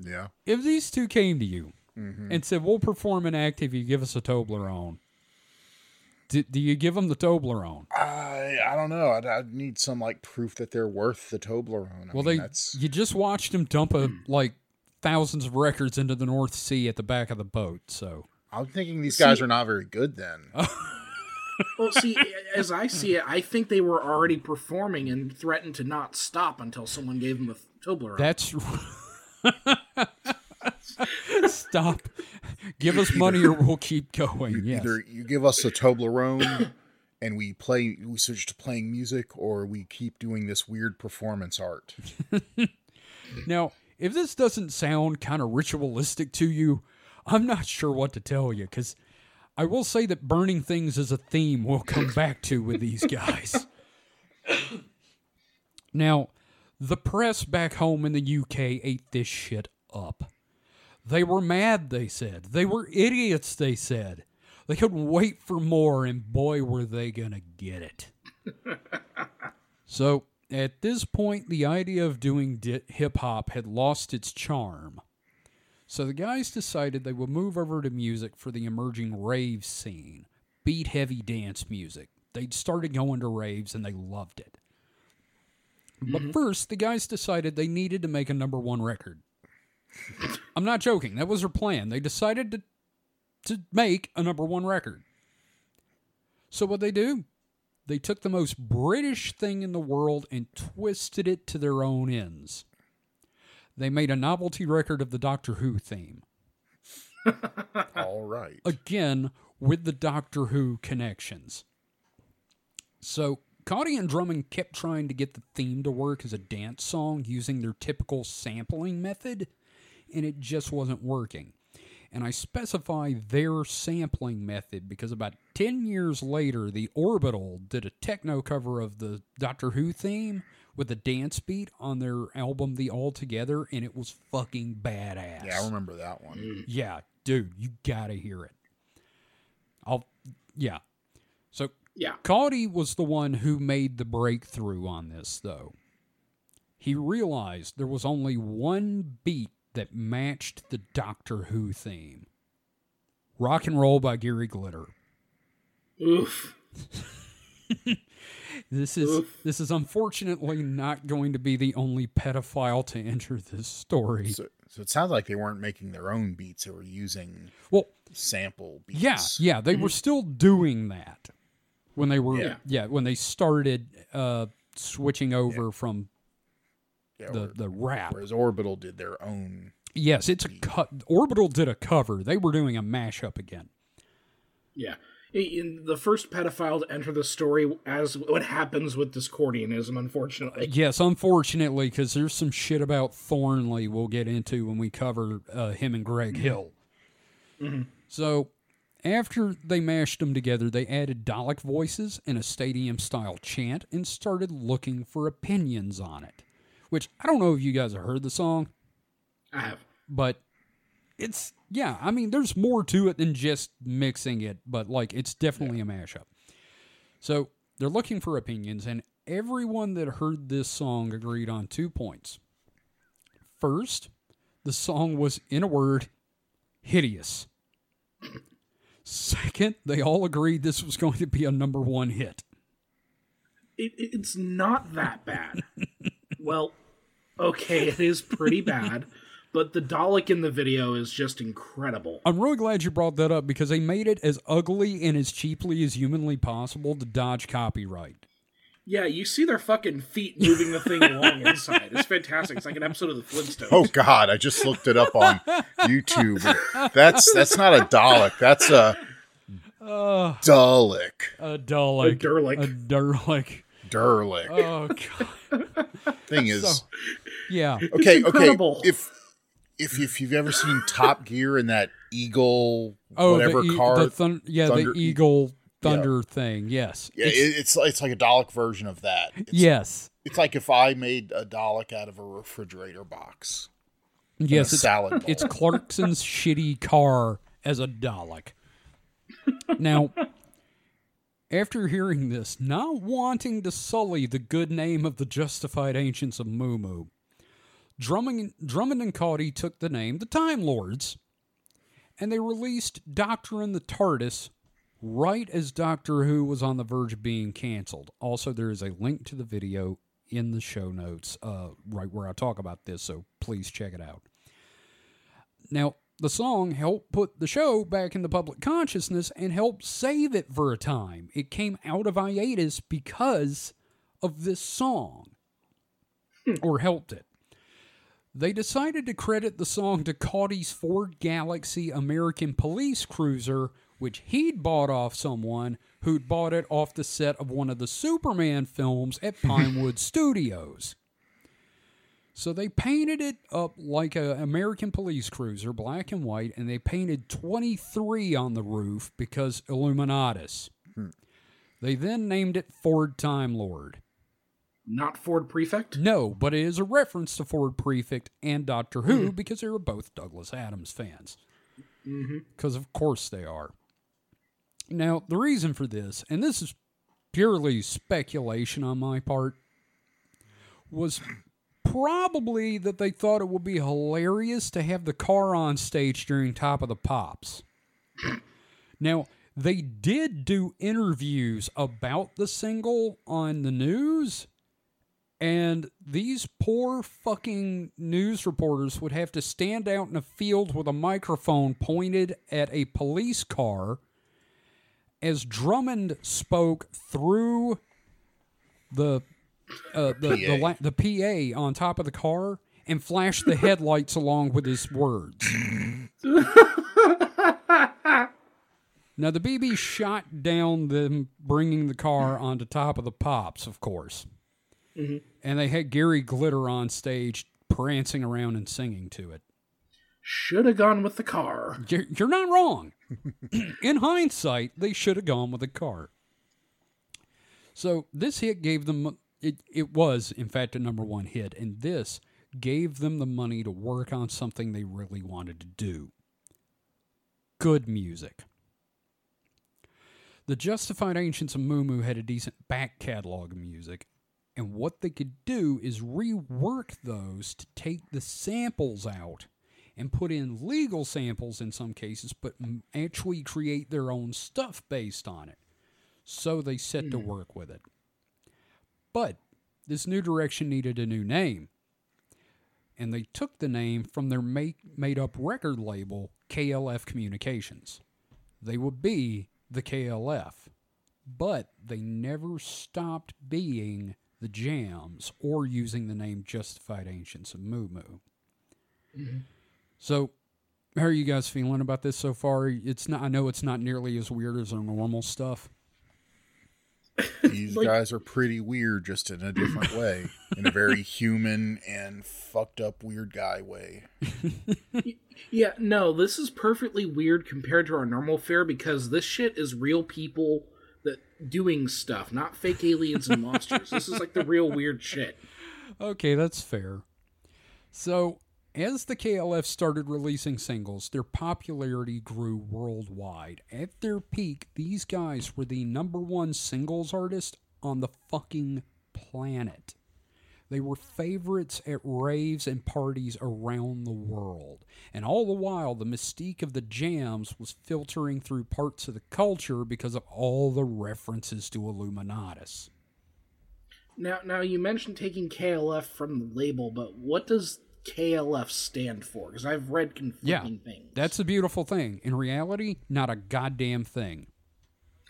Yeah. if these two came to you mm-hmm. and said, We'll perform an act if you give us a Toblerone, do, do you give them the Toblerone? I I don't know. I'd, I'd need some like proof that they're worth the Toblerone. I Well, mean, they that's you just watched them dump a hmm. like thousands of records into the North Sea at the back of the boat. So I'm thinking these guys See- are not very good then. [laughs] Well, see, as I see it, I think they were already performing and threatened to not stop until someone gave them a Toblerone. that's [laughs] stop. Give us money or we'll keep going. Yes. Either you give us a Toblerone and we play, we switch to playing music, or we keep doing this weird performance art. [laughs] Now, if this doesn't sound kind of ritualistic to you, I'm not sure what to tell you because I will say that burning things is a theme we'll come back to with these guys. now, the press back home in the UK ate this shit up. They were mad, they said. They were idiots, they said. They couldn't wait for more, and boy, were they gonna get it. So at this point, the idea of doing di- hip hop had lost its charm. So the guys decided they would move over to music for the emerging rave scene, beat heavy dance music. They'd started going to raves and they loved it. But mm-hmm. first, the guys decided they needed to make a number one record. I'm not joking. That was their plan. They decided to to make a number one record. So what they do? They took the most British thing in the world and twisted it to their own ends. They made a novelty record of the Doctor Who theme. [laughs] All right. Again, with the Doctor Who connections. So, Cauty and Drummond kept trying to get the theme to work as a dance song using their typical sampling method, and it just wasn't working. And I specify their sampling method because about 10 years later, the Orbital did a techno cover of the Doctor Who theme with a dance beat on their album The Altogether, and it was fucking badass. Yeah, I remember that one. Mm. Yeah, dude, you gotta hear it. I'll, yeah. So yeah. Cauty was the one who made the breakthrough on this, though. He realized there was only one beat that matched the Doctor Who theme. Rock and Roll by Gary Glitter. Oof. [laughs] [laughs] This is this is unfortunately not going to be the only pedophile to enter this story. So, so it sounds like they weren't making their own beats; they were using Well, sample beats. Yeah, yeah, they were still doing that when they were Yeah. yeah, when they started uh switching over from Yeah, the where- the rap. whereas Orbital did their own. Yes, it's a cut. Orbital did a cover. They were doing a mashup again. Yeah. In the first pedophile to enter the story, as what happens with Discordianism, unfortunately. Yes, unfortunately, because there's some shit about Thornley we'll get into when we cover uh, him and Greg Hill. So, after they mashed them together, they added Dalek voices and a stadium style chant and started looking for opinions on it. Which I don't know if you guys have heard the song, I have. but it's yeah. I mean, there's more to it than just mixing it, but like it's definitely a mashup. So they're looking for opinions, and everyone that heard this song agreed on two points. First, the song was, in a word, hideous. Second, they all agreed this was going to be a number one hit. It, it- it's not that bad. well, okay, it is pretty bad, but the Dalek in the video is just incredible. I'm really glad you brought that up because they made it as ugly and as cheaply as humanly possible to dodge copyright. Yeah, you see their fucking feet moving the thing along [laughs] inside. It's fantastic. It's like an episode of the Flintstones. Oh God! I just looked it up on YouTube. That's that's not a Dalek. That's a Dalek. A Dalek. A Durlik. A Durlik. Derlick. Oh, God. Thing is, So- Yeah. okay, okay. If if if you've ever seen Top Gear and that eagle Oh, whatever the, car, the thun- yeah, Thunder- the Eagle Thunder thing. Yes. yeah, It's- it's it's like a Dalek version of that. It's, yes. it's like if I made a Dalek out of a refrigerator box. Yes. It's, salad bowl. it's Clarkson's [laughs] shitty car as a Dalek. Now, after hearing this, not wanting to sully the good name of the justified ancients of Mu Drummond, Drummond and Cauty took the name the Time Lords, and they released Doctor and the TARDIS right as Doctor Who was on the verge of being canceled. Also, there is a link to the video in the show notes, uh, right where I talk about this, so please check it out. Now, the song helped put the show back in the public consciousness and helped save it for a time. It came out of hiatus because of this song, or helped it. They decided to credit the song to Cauty's Ford Galaxy American police cruiser, which he'd bought off someone who'd bought it off the set of one of the Superman films at [laughs] Pinewood Studios. So they painted it up like an American police cruiser, black and white, and they painted 23 on the roof because Illuminatus. Hmm. They then named it Ford Time Lord. Not Ford Prefect? No, but it is a reference to Ford Prefect and Doctor Who mm-hmm. because they were both Douglas Adams fans. Mm-hmm. Because, of course, they are. Now, the reason for this, and this is purely speculation on my part, was probably that they thought it would be hilarious to have the car on stage during Top of the Pops. [coughs] Now, they did do interviews about the single on the news, and these poor fucking news reporters would have to stand out in a field with a microphone pointed at a police car as Drummond spoke through the uh, the, the, PA. la- the PA on top of the car and flashed the headlights along with his words. [laughs] now the BB shot down them bringing the car onto top of the pops, of course, Mm-hmm. and they had Gary Glitter on stage prancing around and singing to it. Should have gone with the car. You're, you're not wrong. [clears throat] In hindsight, they should have gone with the car. So this hit gave them it. It was in fact a number one hit, and this gave them the money to work on something they really wanted to do. Good music. The Justified Ancients of Mumu had a decent back catalog of music, and what they could do is rework those to take the samples out and put in legal samples in some cases, but actually create their own stuff based on it. So they set to hmm. work with it. But this new direction needed a new name. And they took the name from their make, made up record label, KLF Communications. They would be the KLF, but they never stopped being the Jams or using the name Justified Ancients of Mu Mu. Mm-hmm. So, how are you guys feeling about this so far? It's not. I know it's not nearly as weird as our normal stuff. [coughs] These Like- guys are pretty weird, just in a different [coughs] way, in a very human and fucked up weird guy way. [laughs] Yeah, no, this is perfectly weird compared to our normal fare because this shit is real people that doing stuff, not fake aliens and monsters. This is like the real weird shit. Okay, that's fair. So, as the KLF started releasing singles, their popularity grew worldwide. At their peak, these guys were the number one singles artist on the fucking planet. They were favorites at raves and parties around the world. And all the while, the mystique of the jams was filtering through parts of the culture because of all the references to Illuminatus. Now, now you mentioned taking KLF from the label, but what does KLF stand for? Because I've read Yeah, conflicting things. that's the beautiful thing. In reality, not a goddamn thing.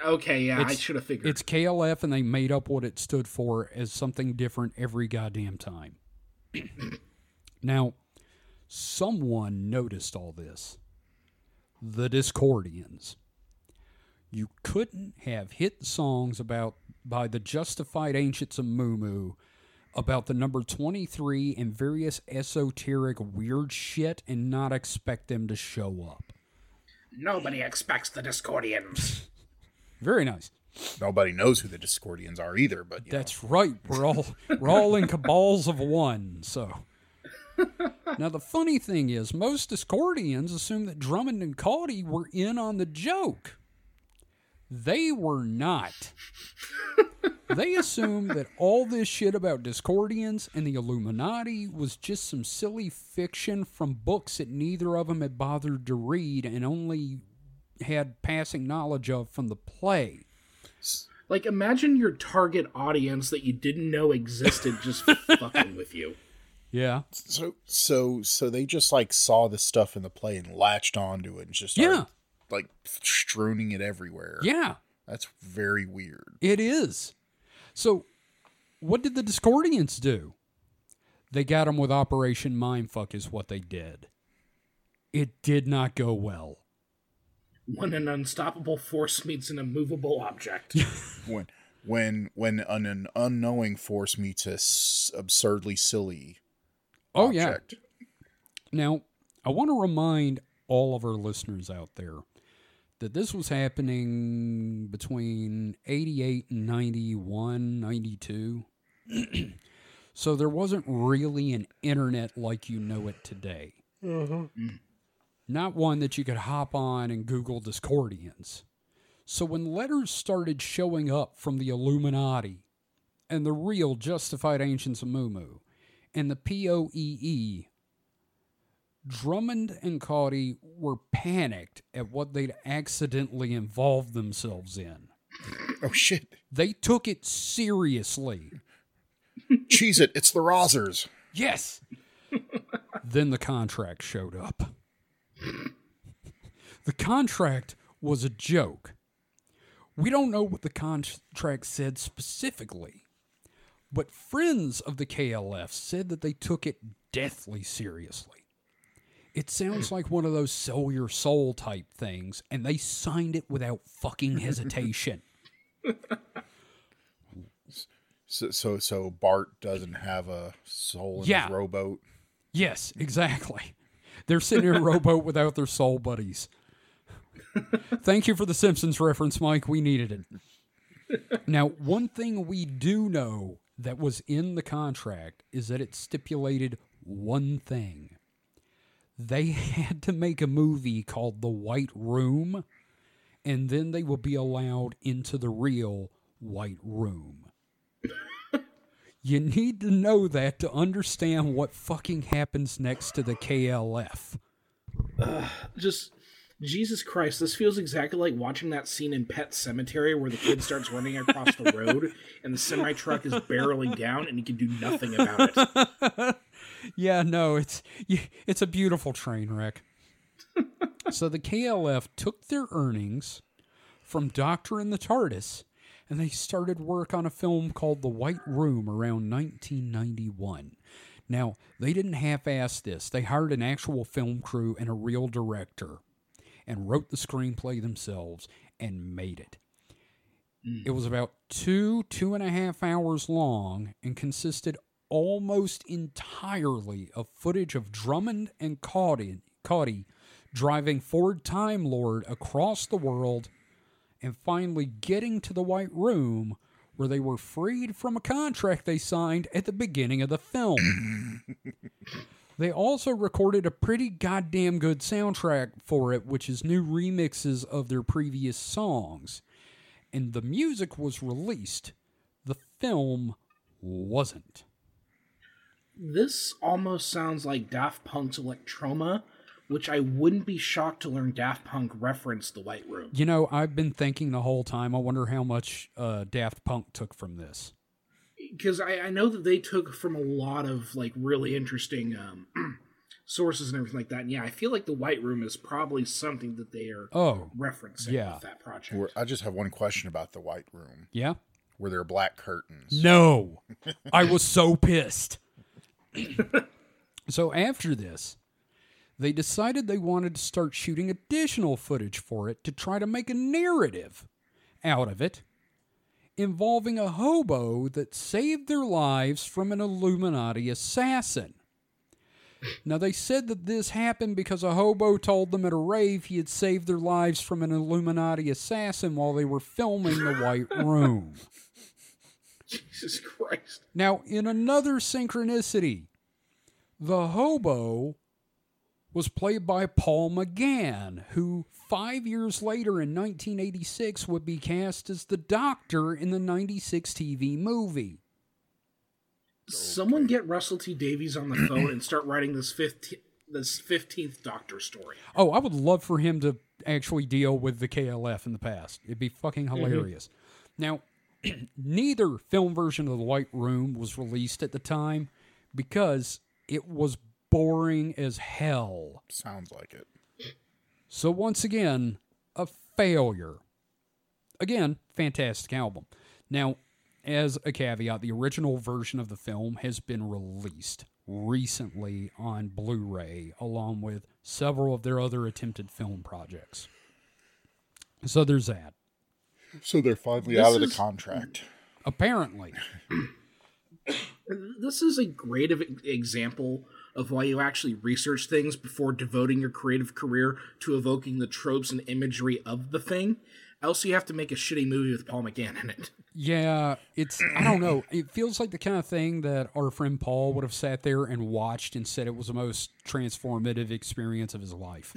Okay. Yeah, I should have figured. It's KLF, and they made up what it stood for as something different every goddamn time. [clears throat] now, someone noticed all this. The Discordians. You couldn't have hit songs about by the Justified Ancients of Mumu about the number 23 and various esoteric weird shit and not expect them to show up. Nobody expects the Discordians. [laughs] Very nice. Nobody knows who the Discordians are either, but you know. That's right. We're all we're all in cabals of one. So now the funny thing is, most Discordians assume that Drummond and Cauty were in on the joke. They were not. they assumed that all this shit about Discordians and the Illuminati was just some silly fiction from books that neither of them had bothered to read and only had passing knowledge of from the play. like, imagine your target audience that you didn't know existed [laughs] just fucking with you. Yeah. So so so they just like saw the stuff in the play and latched onto it and just Yeah. like strewing it everywhere. Yeah. That's very weird. It is. So, what did the Discordians do? They got them with Operation Mindfuck, is what they did. It did not go well. When an unstoppable force meets an immovable object. [laughs] When when when an, an unknowing force meets a s- absurdly silly Oh, yeah. Now, I want to remind all of our listeners out there that this was happening between 88 and 91, 92. [clears throat] so there wasn't really an internet like you know it today. Mm-hmm. Mm. Not one that you could hop on and Google Discordians. So when letters started showing up from the Illuminati and the real Justified Ancients of Mumu and the POEE, Drummond and Cauty were panicked at what they'd accidentally involved themselves in. Oh shit. They took it seriously. Cheese it, it's the Rosers. Yes. [laughs] then the contract showed up. [clears throat] The contract was a joke. We don't know what the contract said specifically, but friends of the KLF said that they took it deathly seriously. It sounds like one of those sell your soul type things, and they signed it without fucking [laughs] hesitation. So so so Bart doesn't have a soul in Yeah. his rowboat. Yes, exactly. They're sitting in a rowboat without their soul buddies. Thank you for the Simpsons reference, Mike. We needed it. Now, one thing we do know that was in the contract is that it stipulated one thing. They [laughs] had to make a movie called The White Room, and then they will be allowed into the real White Room. You need to know that to understand what fucking happens next to the KLF. Just Jesus Christ, this feels exactly like watching that scene in Pet Sematary where the kid starts running across the road and the semi truck is barreling down and he can do nothing about it. [laughs] Yeah, no, it's it's a beautiful train wreck. [laughs] so the KLF took their earnings from Doctor and the TARDIS, and they started work on a film called The White Room around 1991. Now, they didn't half-ass this. They hired an actual film crew and a real director, and wrote the screenplay themselves and made it. It was about two, two and a half hours long and consisted almost entirely of footage of Drummond and Cauty driving Ford Time Lord across the world and finally getting to the White Room where they were freed from a contract they signed at the beginning of the film. [laughs] They also recorded a pretty goddamn good soundtrack for it, which is new remixes of their previous songs. And the music was released. The film wasn't. This almost sounds like Daft Punk's Electroma, which I wouldn't be shocked to learn Daft Punk referenced the White Room. You know, I've been thinking the whole time, I wonder how much uh, Daft Punk took from this. because I, I know that they took from a lot of like really interesting um, [clears throat] sources and everything like that. And yeah, I feel like the White Room is probably something that they are Oh, referencing yeah. with that project. Where- I just have one question about the White Room. yeah? Were there black curtains? No. I was so pissed. [laughs] so after this, they decided they wanted to start shooting additional footage for it to try to make a narrative out of it involving a hobo that saved their lives from an Illuminati assassin. Now, they said that this happened because a hobo told them at a rave he had saved their lives from an Illuminati assassin while they were filming The White [laughs] Room. Jesus Christ. Now, in another synchronicity, the hobo was played by Paul McGann, who five years later in 1986 would be cast as the doctor in the 96 TV movie. Someone get Russell T Davies on the phone and start writing this 15th, this 15th Doctor story. Oh, I would love for him to actually deal with the KLF in the past. It'd be fucking mm-hmm. hilarious. Now, [clears throat] neither film version of The White Room was released at the time because it was boring as hell. Sounds like it. So once again, a failure. Again, fantastic album. Now, as a caveat, the original version of the film has been released recently on Blu-ray along with several of their other attempted film projects. So there's that. So they're finally This out of the is- contract. Apparently. [coughs] This is a great of example of why you actually research things before devoting your creative career to evoking the tropes and imagery of the thing. Else, you have to make a shitty movie with Paul McGann in it. Yeah, it's I don't know. It feels like the kind of thing that our friend Paul would have sat there and watched and said it was the most transformative experience of his life.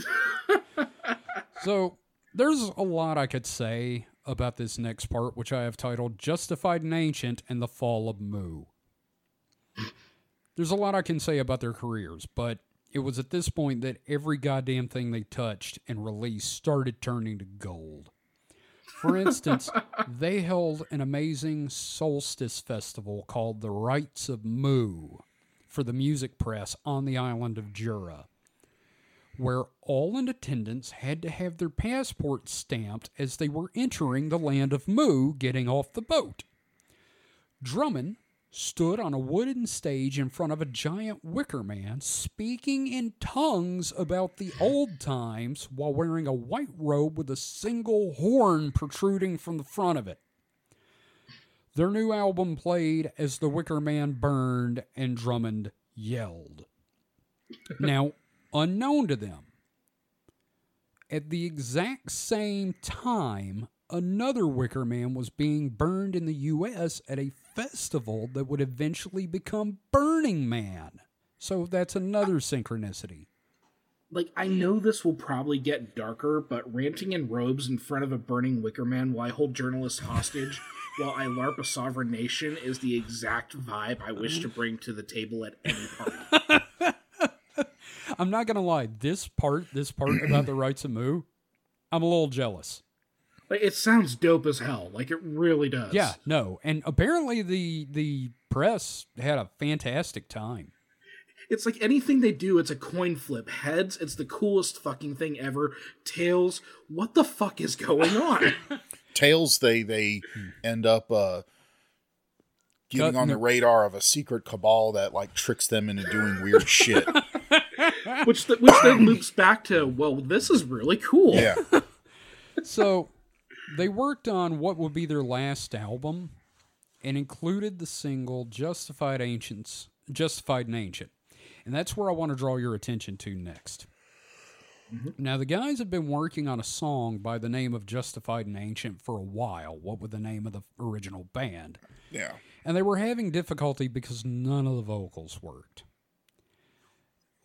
[laughs] so there's a lot I could say about this next part, which I have titled Justified and Ancient and the Fall of Mu. There's a lot I can say about their careers, but it was at this point that every goddamn thing they touched and released started turning to gold. For instance, [laughs] they held an amazing solstice festival called the Rites of Mu for the music press on the island of Jura, where all in attendance had to have their passports stamped as they were entering the land of Mu getting off the boat. Drummond stood on a wooden stage in front of a giant wicker man, speaking in tongues about the old times while wearing a white robe with a single horn protruding from the front of it. Their new album played as the wicker man burned and Drummond yelled. Now, unknown to them, at the exact same time, another Wicker Man was being burned in the U.S. at a festival that would eventually become Burning Man. So that's another synchronicity. Like, I know this will probably get darker, but ranting in robes in front of a burning wicker man while I hold journalists hostage [laughs] while I LARP a sovereign nation is the exact vibe I wish to bring to the table at any party. [laughs] I'm not gonna lie, this part, this part about the rites of Mu, I'm a little jealous. Like, it sounds dope as hell. Like, it really does. Yeah, no, and apparently the the press had a fantastic time. It's like anything they do, it's a coin flip. Heads, it's the coolest fucking thing ever. Tails, what the fuck is going on? [laughs] Tails, they they end up uh, getting Cut- on the radar of a secret cabal that like tricks them into doing weird [laughs] shit. which th- which then loops back to, well, this is really cool. Yeah, [laughs] So they worked on what would be their last album and included the single Justified Ancients Justified and Ancient. And that's where I want to draw your attention to next. Mm-hmm. Now the guys have been working on a song by the name of Justified and Ancient for a while. What was the name of the original band? yeah. And they were having difficulty because none of the vocals worked.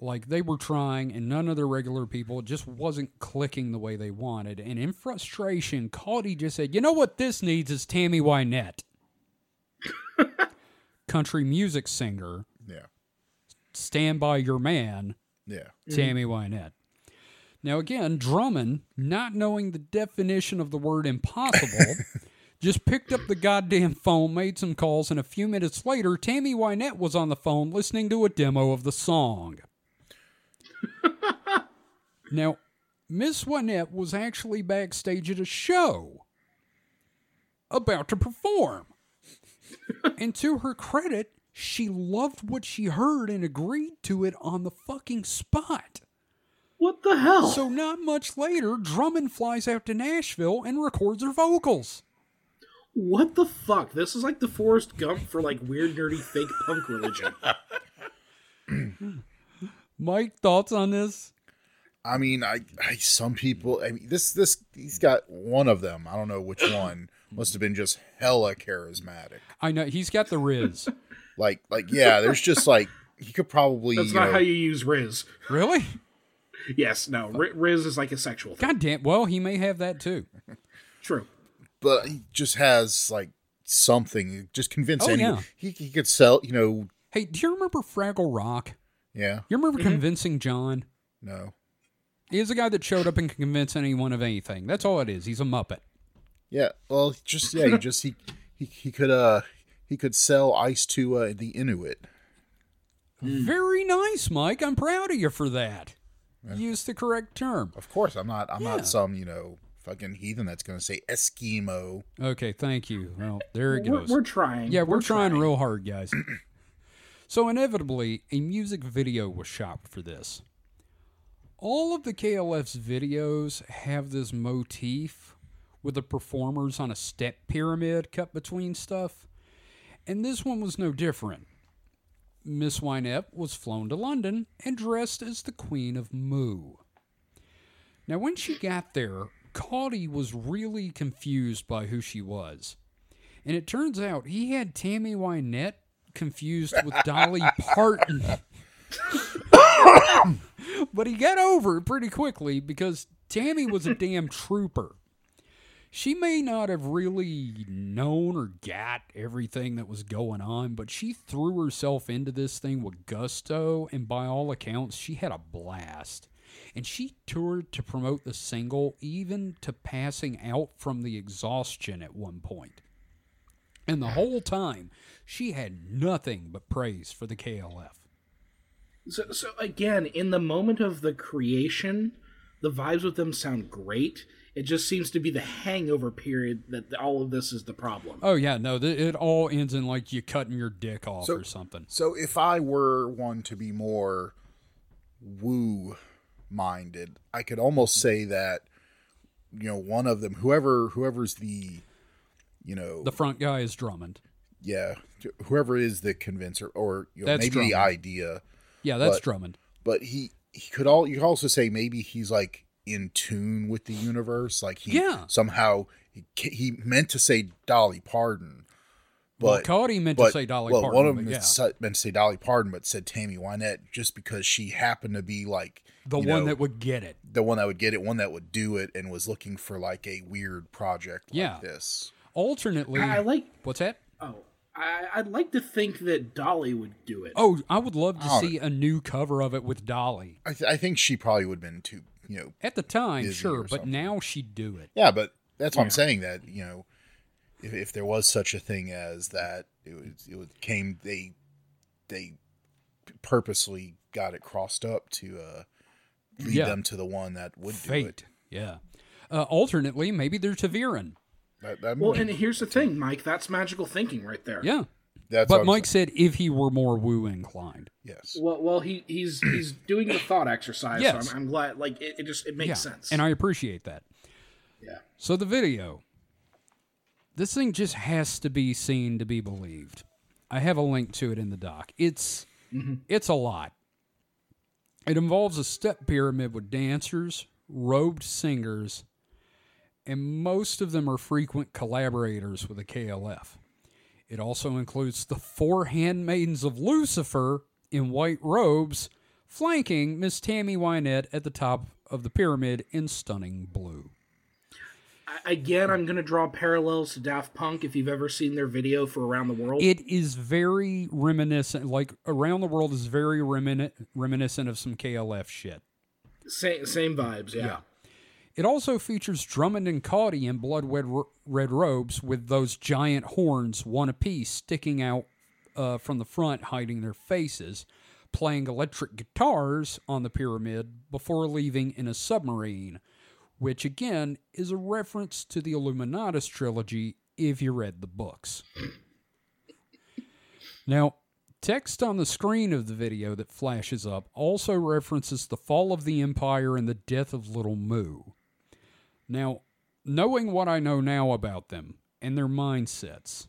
Like they were trying, and none of the regular people just wasn't clicking the way they wanted. And in frustration, Cauty just said, "You know what this needs is Tammy Wynette, [laughs] country music singer. Yeah. Stand by your man, Yeah. Tammy Wynette." Now again, Drummond, not knowing the definition of the word impossible, [laughs] just picked up the goddamn phone, made some calls, and a few minutes later, Tammy Wynette was on the phone listening to a demo of the song. [laughs] now, Miss Wynette was actually backstage at a show about to perform. [laughs] and to her credit, she loved what she heard and agreed to it on the fucking spot. What the hell? So not much later, Drummond flies out to Nashville and records her vocals. what the fuck? This is like the Forrest Gump for like weird, nerdy, fake punk religion. [laughs] Mike, thoughts on this? I mean, I, I some people. I mean, this this he's got one of them. I don't know which [coughs] one. Must have been just hella charismatic. I know he's got the Riz. [laughs] Like like yeah. There's just like he could probably. That's you not know, how you use Riz. really? [laughs] Yes, no. R- Riz is like a sexual thing. God damn. Well, he may have that too. [laughs] True. but he just has like something. Just convince Oh, anyone. yeah. He he could sell. You know. Hey, do you remember Fraggle Rock? Yeah. You remember convincing John? No. He's a guy that showed up and can convince anyone of anything. That's all it is. He's a muppet. Yeah. Well, just yeah. He just he he he could uh he could sell ice to uh, the Inuit. Very nice, Mike. I'm proud of you for that. Use the correct term. Of course, I'm not. I'm Yeah. not some you know fucking heathen that's gonna say Eskimo. Okay, thank you. Well, there it We're, goes. we're trying. Yeah, we're, trying, real hard, guys. [clears throat] so, inevitably, a music video was shot for this. All of the KLF's videos have this motif with the performers on a step pyramid cut between stuff, and this one was no different. Miss Wynette was flown to London and dressed as the Queen of Mu. Now, when she got there, Cauty was really confused by who she was. And it turns out he had Tammy Wynette confused with Dolly Parton. but he got over it pretty quickly because Tammy was a damn trooper. She may not have really known or got everything that was going on, but she threw herself into this thing with gusto, and by all accounts, she had a blast. And she toured to promote the single, even to passing out from the exhaustion at one point. And the whole time, she had nothing but praise for the KLF. So, so again, in the moment of the creation, the vibes with them sound great. It just seems to be the hangover period that all of this is the problem. Oh yeah, no, th- it all ends in like you cutting your dick off So- or something. So if I were one to be more woo minded, I could almost say that you know one of them, whoever whoever's the you know The front guy is Drummond. yeah whoever is the convincer or you know, maybe the idea, Yeah, that's But- Drummond. but he he could all you could also say maybe he's like in tune with the universe, like he Yeah. somehow he, he meant to say Dolly Parton. Well, Cauty meant but to say Dolly well, Parton. one of them yeah. meant to say Dolly Parton, but said Tammy Wynette just because she happened to be like the one know, that would get it. the one that would get it, one that would do it, and was looking for like a weird project like Yeah. this. Alternately, I I like. what's that? Oh, I, I'd like to think that Dolly would do it. Oh, I would love to Oh. see a new cover of it with Dolly. I, th- I think she probably would have been too, you know, At the time, Disney sure, but now she'd do it. yeah, but that's what I'm saying. That you know, if, if there was such a thing as that, it was it was, came they they purposely got it crossed up to uh lead Yeah. them to the one that would do it. Yeah. Uh, alternately, maybe they're Taviran. That, that Well, and here's the thing, Mike. That's magical thinking right there. Yeah, that's what but Mike said if he were more woo inclined. yes. Well, well, he he's he's doing the thought exercise. Yes. So I'm, I'm glad. Like it, it just it makes yeah, sense. and I appreciate that. yeah. So the video. This thing just has to be seen to be believed. I have a link to it in the doc. It's mm-hmm. it's a lot. It involves a step pyramid with dancers, robed singers, and most of them are frequent collaborators with the KLF. It also includes the four handmaidens of Lucifer in white robes, flanking Miss Tammy Wynette at the top of the pyramid in stunning blue. Again, I'm going to draw parallels to Daft Punk. If you've ever seen their video for Around the World, It is very reminiscent, like Around the World is very remin- reminiscent of some KLF shit. same same vibes. Yeah. It also features Drummond and Cauty in blood red, red robes with those giant horns, one apiece, sticking out uh, from the front, hiding their faces, playing electric guitars on the pyramid before leaving in a submarine, which again is a reference to the Illuminatus trilogy if you read the books. Now, text on the screen of the video that flashes up also references the fall of the Empire and the death of Little Mu. Now, knowing what I know now about them and their mindsets,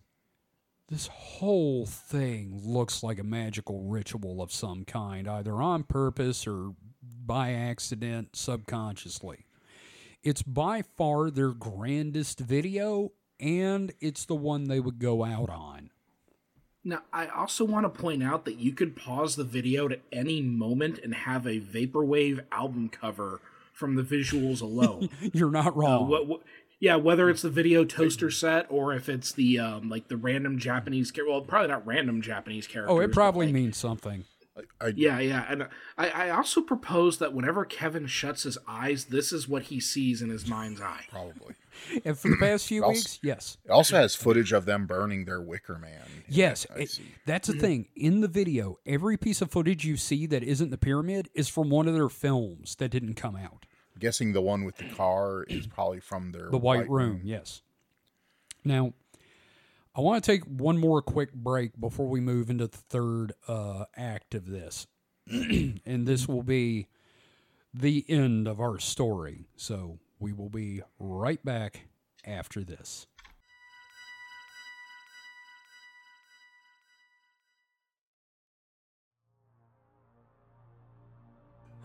this whole thing looks like a magical ritual of some kind, either on purpose or by accident, subconsciously. It's by far their grandest video, and it's the one they would go out on. Now, I also want to point out that you could pause the video at any moment and have a vaporwave album cover from the visuals alone. [laughs] You're not Uh, wrong. what, what, yeah, whether it's the video toaster set or if it's the um, like the random Japanese character. Well, probably not random Japanese characters. oh, it probably like, means something. I, Yeah, yeah, and I, I also propose that whenever Kevin shuts his eyes, this is what he sees in his mind's eye. probably. [laughs] And for the past few Also- weeks, yes. It also has footage of them burning their Wicker Man. Yes, it- that's the mm-hmm. thing. In the video, every piece of footage you see that isn't the pyramid is from one of their films that didn't come out. I'm guessing the one with the car is probably from their The White, Room, yes. Now, I want to take one more quick break before we move into the third uh, act of this. [clears throat] and this will be the end of our story. So we will be right back after this.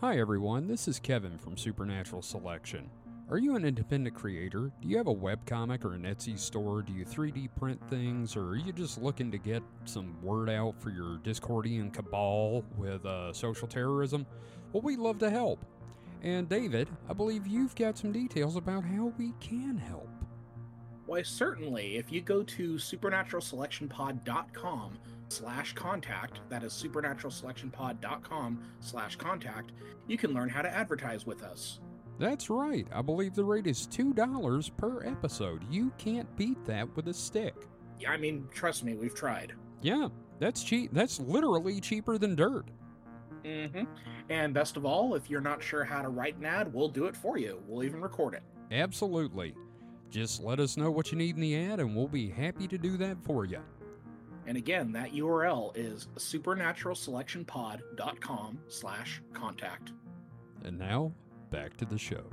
Hi, everyone. This is Kevin from Supernatural Selection. Are you an independent creator? Do you have a webcomic or an Etsy store? Do you 3D print things? Or are you just looking to get some word out for your Discordian cabal with uh, social terrorism? Well, we'd love to help. And David, I believe you've got some details about how we can help. Why, certainly. If you go to supernaturalselectionpod.com slash contact, that is supernaturalselectionpod.com slash contact, you can learn how to advertise with us. That's right. I believe the rate is $2 per episode. You can't beat that with a stick. I mean, trust me, we've tried. Yeah, that's cheap. That's literally cheaper than dirt. Mm-hmm. And best of all, if you're not sure how to write an ad, we'll do it for you. We'll even record it. Absolutely. Just let us know what you need in the ad, and we'll be happy to do that for you. And again, that URL is supernaturalselectionpod.com slash contact. And now, back to the show.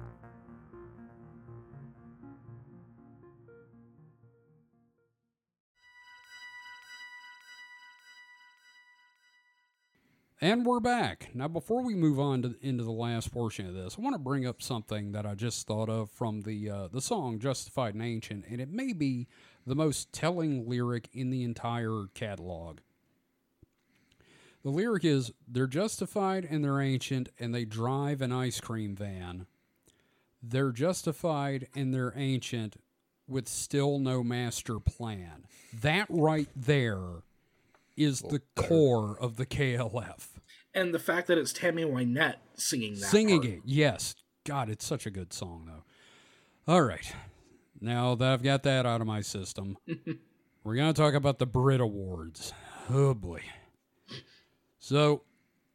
And we're back. Now, before we move on to, into the last portion of this, I want to bring up something that I just thought of from the uh, the song "Justified and Ancient," and it may be the most telling lyric in the entire catalog. The lyric is They're justified and they're ancient, and they drive an ice cream van. They're justified and they're ancient, with still no master plan. That right there is the core of the KLF. And the fact that it's Tammy Wynette singing that. Singing part. it, yes. God, it's such a good song, though. All right. Now that I've got that out of my system, [laughs] we're going to talk about the Brit Awards. Oh, boy. So,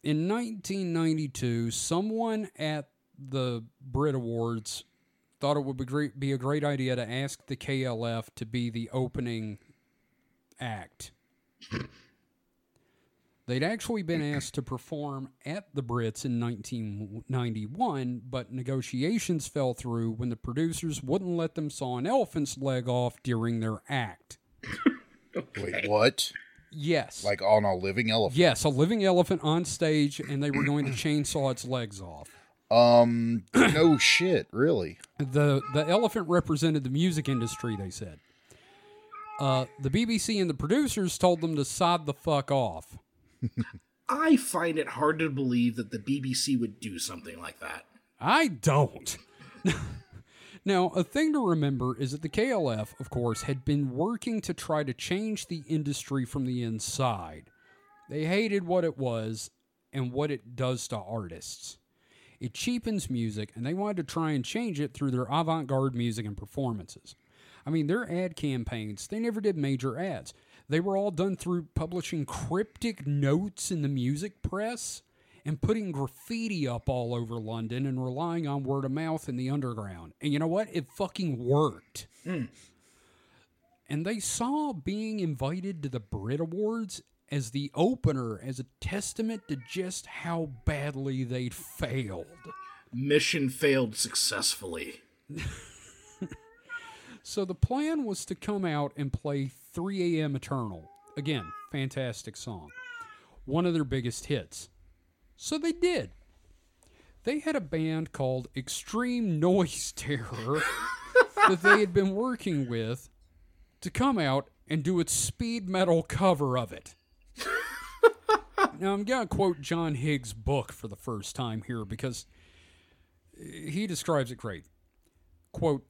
in 1992, someone at the Brit Awards thought it would be, great, be a great idea to ask the KLF to be the opening act. [laughs] They'd actually been asked to perform at the Brits in 1991, but negotiations fell through when the producers wouldn't let them saw an elephant's leg off during their act. [laughs] Wait, what? Yes. Like on a living elephant? yes, a living elephant on stage, and they were going to chainsaw its legs off. Um, [clears throat] no shit, really. The the elephant represented the music industry, they said. Uh, the BBC and the producers told them to sod the fuck off. [laughs] I find it hard to believe that the BBC would do something like that. I don't. [laughs] now, a thing to remember is that the KLF, of course, had been working to try to change the industry from the inside. They hated what it was and what it does to artists. It cheapens music, and they wanted to try and change it through their avant garde music and performances. I mean, their ad campaigns, they never did major ads. They were all done through publishing cryptic notes in the music press and putting graffiti up all over London and relying on word of mouth in the underground. And you know what? It fucking worked. Hmm. And they saw being invited to the Brit Awards as the opener as a testament to just how badly they'd failed. Mission failed successfully. [laughs] So the plan was to come out and play 3 a.m. Eternal. Again, fantastic song. One of their biggest hits. So they did. They had a band called Extreme [laughs] Noise Terror that they had been working with to come out and do its speed metal cover of it. now, I'm going to quote John Higgs' book for the first time here because he describes it great. Quote,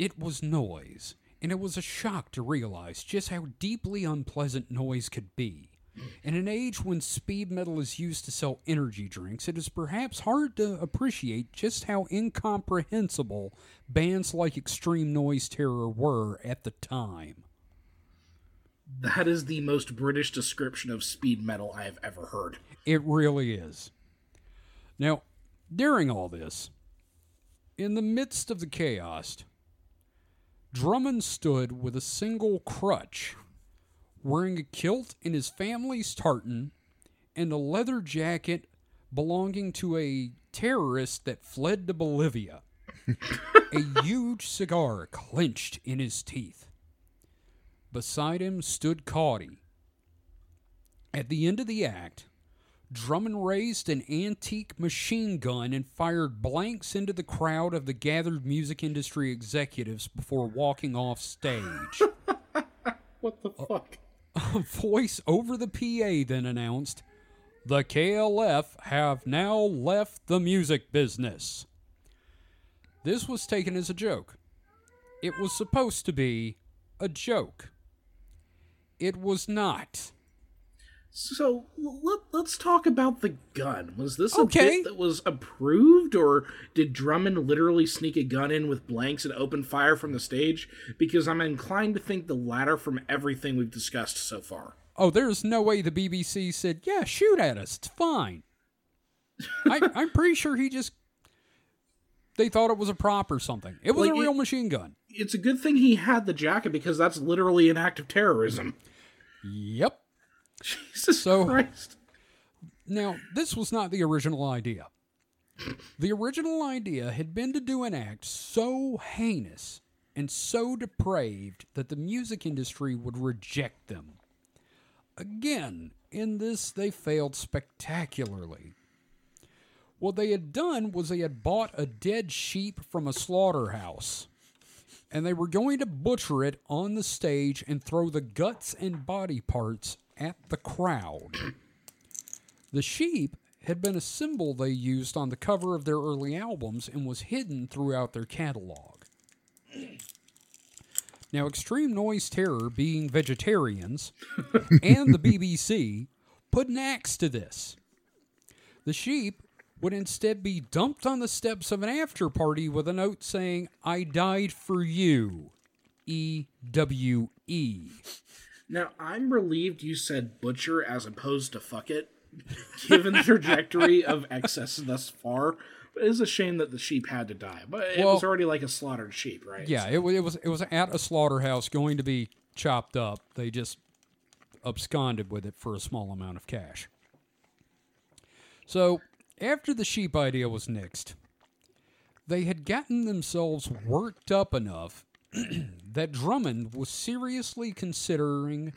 it was noise, and it was a shock to realize just how deeply unpleasant noise could be. In an age when speed metal is used to sell energy drinks, it is perhaps hard to appreciate just how incomprehensible bands like Extreme Noise Terror were at the time. That is the most British description of speed metal I have ever heard. It really is. Now, during all this, in the midst of the chaos, Drummond stood with a single crutch, wearing a kilt in his family's tartan and a leather jacket belonging to a terrorist that fled to Bolivia. [laughs] a huge cigar clenched in his teeth. Beside him stood Cauty. At the end of the act, Drummond raised an antique machine gun and fired blanks into the crowd of the gathered music industry executives before walking off stage. [laughs] What the uh, fuck? A [laughs] voice over the PA then announced, The KLF have now left the music business. This was taken as a joke. It was supposed to be a joke. It was not. So let, let's talk about the gun. Was this a Okay. bit that was approved, or did Drummond literally sneak a gun in with blanks and open fire from the stage? Because I'm inclined to think the latter from everything we've discussed so far. Oh, there's no way the BBC said, yeah, shoot at us. It's fine. I, [laughs] I'm pretty sure he just. They thought it was a prop or something. It was Like, a real it- machine gun. It's a good thing he had the jacket because that's literally an act of terrorism. Yep. [laughs] Jesus So- Christ. Now, this was not the original idea. The original idea had been to do an act so heinous and so depraved that the music industry would reject them. Again, in this, they failed spectacularly. What they had done was they had bought a dead sheep from a slaughterhouse, and they were going to butcher it on the stage and throw the guts and body parts at the crowd. The sheep had been a symbol they used on the cover of their early albums and was hidden throughout their catalog. Now, Extreme Noise Terror, being vegetarians, and the BBC put an axe to this. The sheep would instead be dumped on the steps of an after party with a note saying, I died for you. E W E. Now, I'm relieved you said butcher as opposed to fuck it, given the trajectory [laughs] of excess thus far. But it is a shame that the sheep had to die. But it Well- was already like a slaughtered sheep, right? Yeah, it, it was it was at a slaughterhouse going to be chopped up. They just absconded with it for a small amount of cash. So after the sheep idea was nixed, they had gotten themselves worked up enough [clears throat] that Drummond was seriously considering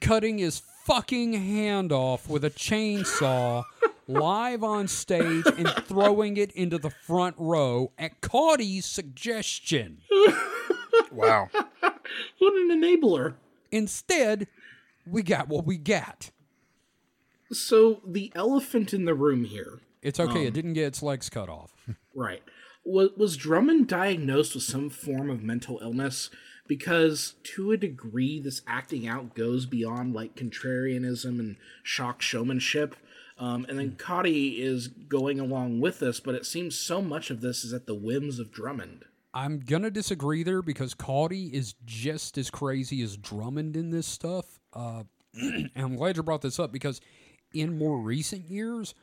cutting his fucking hand off with a chainsaw live on stage and throwing it into the front row at Cauty's suggestion. Wow. What an enabler. Instead, we got what we got. So, the elephant in the room here, It's okay, it um, didn't get its legs cut off. [laughs] right? Was, was Drummond diagnosed with some form of mental illness? Because to a degree, this acting out goes beyond like contrarianism and shock showmanship. Um, and then Cauty is going along with this, but it seems so much of this is at the whims of Drummond. I'm gonna disagree there because Cauty is just as crazy as Drummond in this stuff. Uh, [clears throat] and I'm glad you brought this up because in more recent years,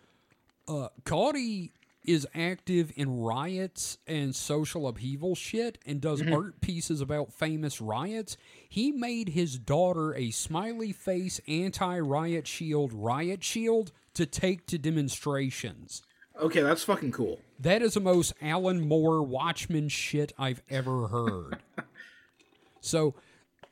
uh, Cauty is active in riots and social upheaval shit and does mm-hmm. art pieces about famous riots. He made his daughter a smiley face anti riot shield riot shield to take to demonstrations. Okay, that's fucking cool. That is the most Alan Moore Watchmen shit I've ever heard. [laughs] so,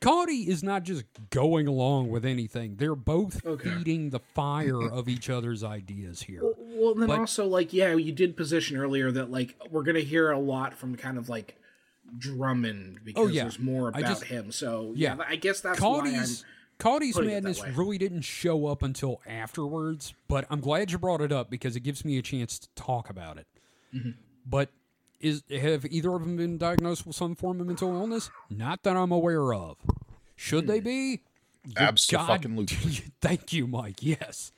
Cauty is not just going along with anything. They're both Okay. feeding the fire of each other's ideas here. Well, then But- also, like, yeah, you did position earlier that, like, we're going to hear a lot from kind of like Drummond because Oh, yeah. there's more about just- him. So, yeah. yeah, I guess that's why I'm. Cauty's Cauty's it that madness way. really didn't show up until afterwards, but I'm glad you brought it up because it gives me a chance to talk about it. Mm-hmm. But is have either of them been diagnosed with some form of mental illness? Not that I'm aware of. Should Hmm. they be? Absolutely. [laughs] Thank you, Mike. Yes.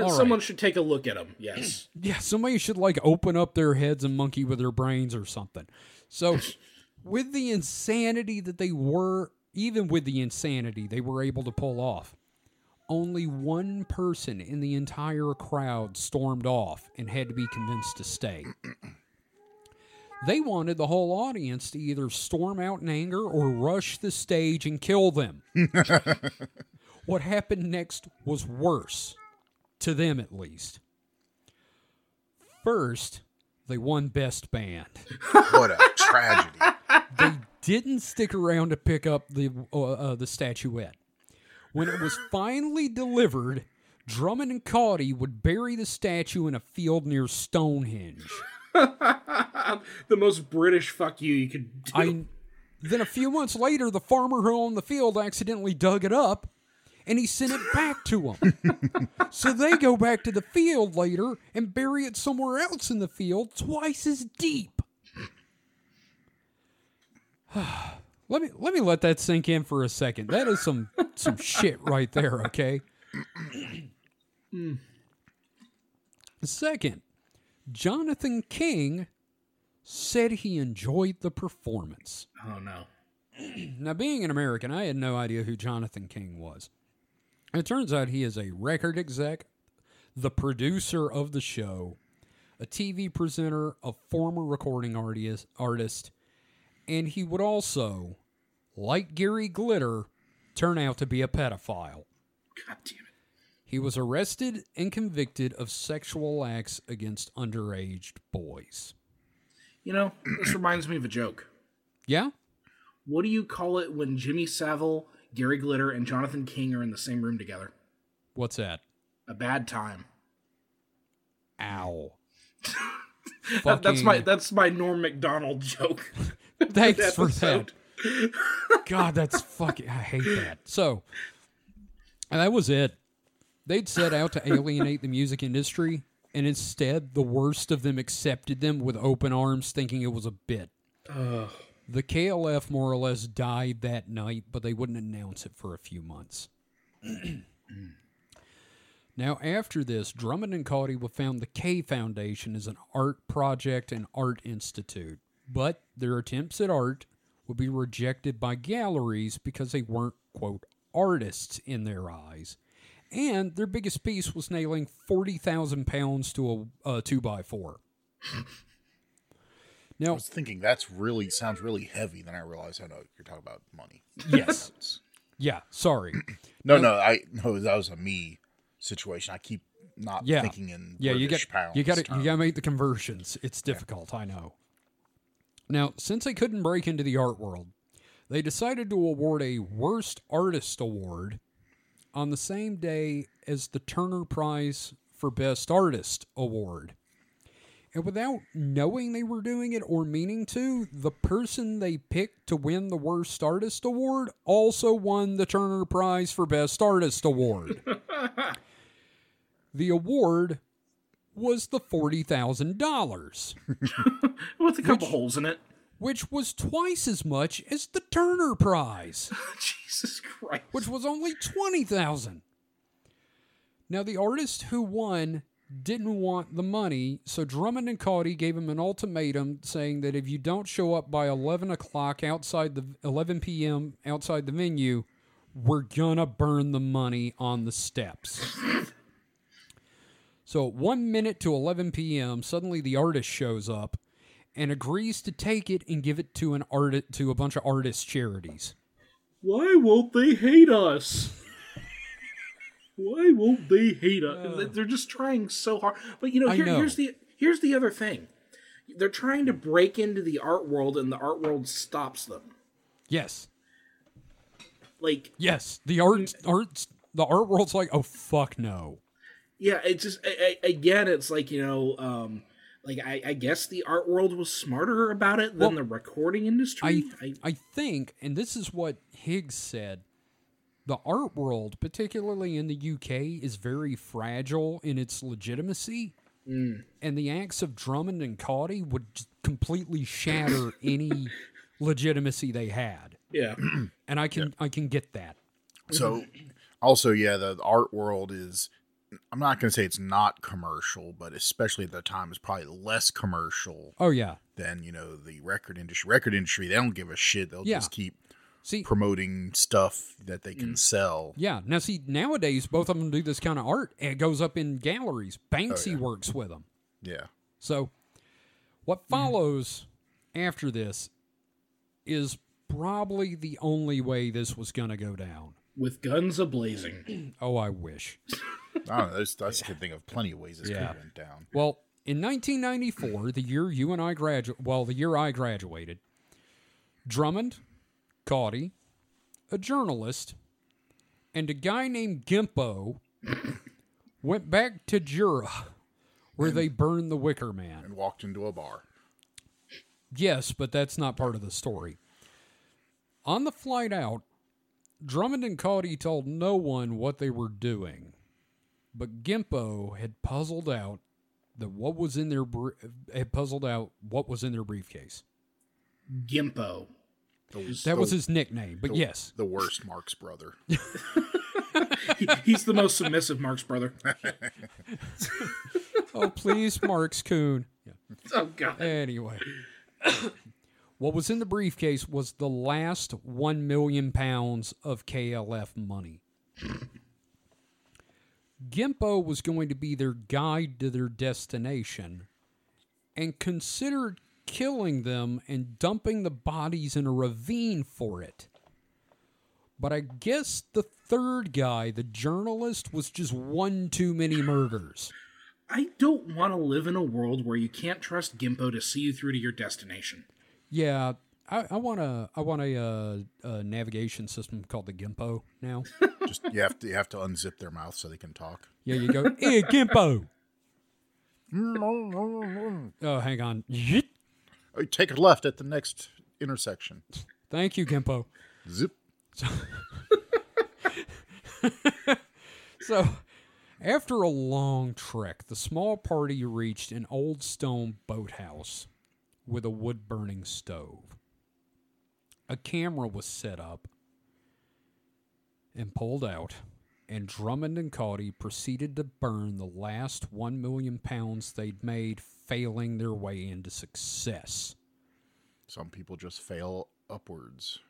All Someone right. should take a look at them. Yes. [clears throat] Yeah, somebody should like open up their heads and monkey with their brains or something. So, [laughs] with the insanity that they were, even with the insanity they were able to pull off, only one person in the entire crowd stormed off and had to be convinced to stay. [clears throat] They wanted the whole audience to either storm out in anger or rush the stage and kill them. [laughs] what happened next was worse, to them at least. First, they won Best Band. What a tragedy. [laughs] They didn't stick around to pick up the uh, uh, the statuette. When it was finally delivered, Drummond and Cauty would bury the statue in a field near Stonehenge. [laughs] The most British fuck you you could do. I then a few months later, the farmer who owned the field accidentally dug it up, and he sent it back to him. [laughs] so they go back to the field later and bury it somewhere else in the field, twice as deep. [sighs] let me let me let that sink in for a second. That is some some shit right there. Okay. Second, Jonathan King said he enjoyed the performance. oh no. [clears throat] Now, being an American, I had no idea who Jonathan King was. It turns out he is a record exec, the producer of the show, a TV presenter, a former recording artist, artist, and he would also, like Gary Glitter, turn out to be a pedophile. God damn it. He was arrested and convicted of sexual acts against underage boys. You know, this reminds me of a joke. Yeah? What do you call it when Jimmy Savile, Gary Glitter, and Jonathan King are in the same room together? What's that? A bad time. Ow. [laughs] That- that's my that's my Norm Macdonald joke. [laughs] Thanks [laughs] for that. God, that's fucking. I hate that. So, and that was it. They'd set out to alienate the music industry, and instead, the worst of them accepted them with open arms, thinking it was a bit. The KLF more or less died that night, but they wouldn't announce it for a few months. [clears throat] now, after this, Drummond and Cauty will found the K Foundation as an art project and art institute, but their attempts at art would be rejected by galleries because they weren't, quote, artists in their eyes. And their biggest piece was nailing 40,000 pounds to a, a 2 by 4 I was thinking that's really sounds really heavy. Then I realized I know you're talking about money. yes. [laughs] Yeah, sorry. [clears throat] No, no, I no, that was a me situation. I keep not Yeah. thinking in Yeah, you British got pounds. you got to you got to um, make the conversions. It's difficult, I know. Now, since they couldn't break into the art world, they decided to award a worst artist award on the same day as the Turner Prize for Best Artist award. And without knowing they were doing it or meaning to, the person they picked to win the Worst Artist Award also won the Turner Prize for Best Artist Award. [laughs] the award was the $40,000, [laughs] With a couple holes in it. which was twice as much as the Turner Prize. [laughs] Jesus Christ. which was only 20,000. Now the artist who won didn't want the money, so Drummond and Cauty gave him an ultimatum saying that if you don't show up by 11 o'clock outside the 11 p.m. outside the venue, we're gonna burn the money on the steps. so at one minute to 11 p.m., suddenly the artist shows up and agrees to take it and give it to an art to a bunch of artist charities. Why won't they hate us? Why won't they hate us? They're just trying so hard. But you know, Uh. Here, know. here's the here's the other thing. They're trying to break into the art world, and the art world stops them. Yes. Like, Yes, the art art the art world's like, oh fuck no. yeah, it's just I, I, again, it's like you know, um, like I, I guess the art world was smarter about it than Well, the recording industry. I I think, and this is what Higgs said, the art world, particularly in the UK, is very fragile in its legitimacy. Mm. And the acts of Drummond and Cauty would completely shatter [laughs] any legitimacy they had. yeah, [clears throat] And I can I can get that. So, also, yeah, the, the art world is. I'm not going to say it's not commercial, but especially at the time, it's probably less commercial Oh yeah. than you know the record industry. Record industry, they don't give a shit. They'll Yeah. just keep See, promoting stuff that they can mm. sell. yeah. Now see, nowadays both of them do this kind of art. and It goes up in galleries. Banksy oh, yeah. works with them. Yeah, So, what mm. follows after this is probably the only way this was going to go down. With guns ablazing. [clears throat] Oh, I wish. [laughs] I don't know. There's, I can think of plenty of ways this Yeah. could have went down. Well, in 1994, the year you and I graduated, well, the year I graduated, Drummond, Cauty, a journalist, and a guy named Gimpo [coughs] went back to Jura, where they burned the Wicker Man. And walked into a bar. Yes, but that's not part of the story. On the flight out, Drummond and Cauty told no one what they were doing, but Gimpo had puzzled out that what was in their br- had puzzled out what was in their briefcase. Gimpo. The, That was his nickname, but yes, the worst Marx brother. [laughs] He- he's the most submissive Marx brother. [laughs] oh please, Marks Coon. Yeah. [laughs] Oh god. Anyway, [coughs] what was in the briefcase was the last one million pounds of KLF money. Gimpo was going to be their guide to their destination and considered killing them and dumping the bodies in a ravine for it. But I guess the third guy, the journalist, was just one too many murders. I don't want to live in a world where you can't trust Gimpo to see you through to your destination. Yeah, I, I want a I want a, uh, a navigation system called the Gimpo now. [laughs] Just you have to you have to unzip their mouth so they can talk. Yeah, you go, hey Gimpo. [laughs] Oh, hang on. Yeet. Take a left at the next intersection. Thank you, Gimpo. Zip. [laughs] So, after a long trek, the small party reached an old stone boathouse with a wood burning stove. A camera was set up and pulled out, and Drummond and Cauty proceeded to burn the last one million pounds they'd made, failing their way into success. Some people just fail upwards.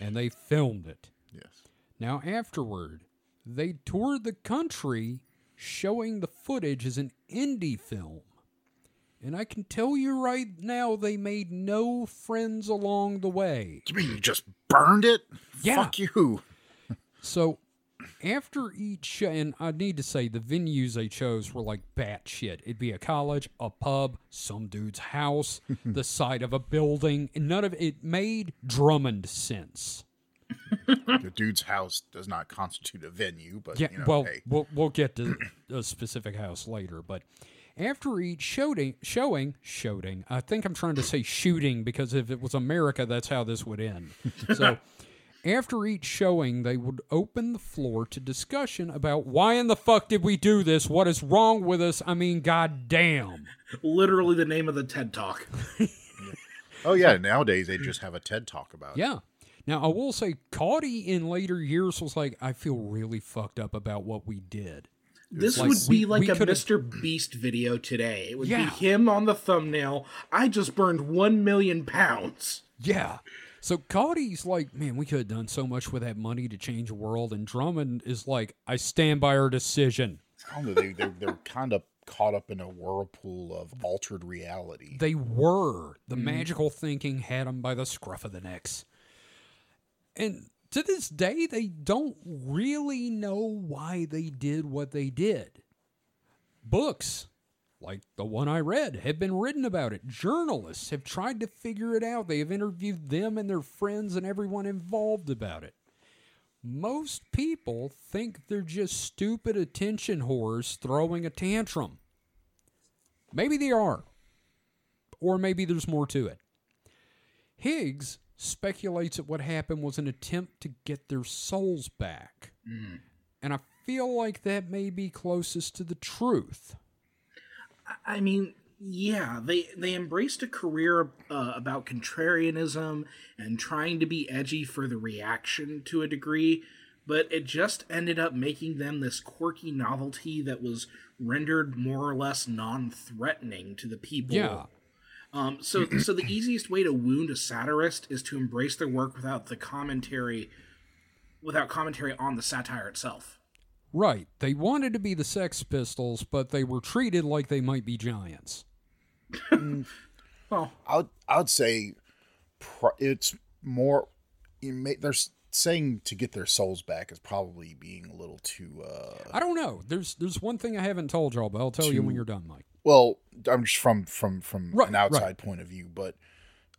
And they filmed it. Yes. Now, afterward, they toured the country showing the footage as an indie film. And I can tell you right now, they made no friends along the way. You mean you just burned it? Yeah. Fuck you. So, after each and I need to say the venues they chose were like batshit. It'd be a college, a pub, some dude's house, [laughs] the side of a building, and none of it made Drummond sense. the dude's house does not constitute a venue, but Yeah, you know, well, hey, we'll we'll get to a specific house later, but after each showing, showing, showing, I think I'm trying to say shooting because if it was America, that's how this would end. So, [laughs] after each showing, they would open the floor to discussion about why in the fuck did we do this? What is wrong with us? I mean, goddamn. [laughs] Literally the name of the TED Talk. [laughs] oh yeah, nowadays they just have a TED talk about it. Yeah. Now I will say, Cauty in later years was like, I feel really fucked up about what we did. This like would we- be like we a could've- Mr. Beast video today. It would Yeah. be him on the thumbnail. I just burned one million pounds. Yeah. So Cauty's like, man, we could have done so much with that money to change the world. And Drummond is like, I stand by our decision. I don't know, they they're, they're kind of caught up in a whirlpool of altered reality. They were. The mm-hmm. magical thinking had them by the scruff of the necks. And to this day, they don't really know why they did what they did. Books, like the one I read, have been written about it. Journalists have tried to figure it out. They have interviewed them and their friends and everyone involved about it. Most people think they're just stupid attention whores throwing a tantrum. Maybe they are. Or maybe there's more to it. Higgs speculates that what happened was an attempt to get their souls back. Mm. And I feel like that may be closest to the truth. I mean, Yeah, they they embraced a career uh, about contrarianism and trying to be edgy for the reaction to a degree, but it just ended up making them this quirky novelty that was rendered more or less non-threatening to the people. Yeah. Um, so, so the easiest way to wound a satirist is to embrace their work without the commentary, without commentary on the satire itself. Right. They wanted to be the Sex Pistols, but they were treated like they might be giants. [laughs] Well, I would I would say it's more. You may, they're saying to get their souls back is probably being a little too. uh I don't know. There's there's one thing I haven't told y'all, but I'll tell you when you're done, Mike. Well, I'm just from from from Right, an outside right. point of view, but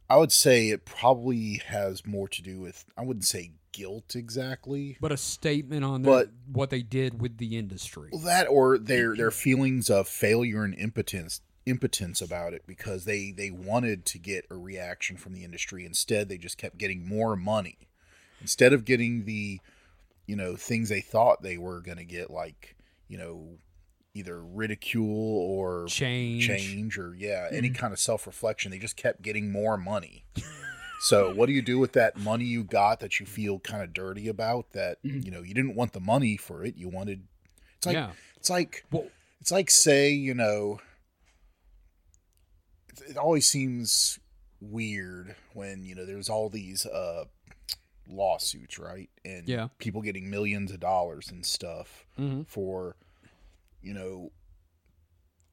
I would say it probably has more to do with. I wouldn't say guilt exactly. But a statement on But- their, what they did with the industry. Well, that or their their feelings of failure and impotence impotence about it because they they wanted to get a reaction from the industry instead they just kept getting more money instead of getting the you know things they thought they were going to get like you know either ridicule or Change. change or yeah any mm-hmm. kind of self-reflection they just kept getting more money [laughs] so what do you do with that money you got that you feel kind of dirty about that you know you didn't want the money for it you wanted it's like Yeah. it's like Well, it's like say you know it- always seems weird when you know there's all these uh lawsuits right and Yeah. people getting millions of dollars and stuff Mhm. for you know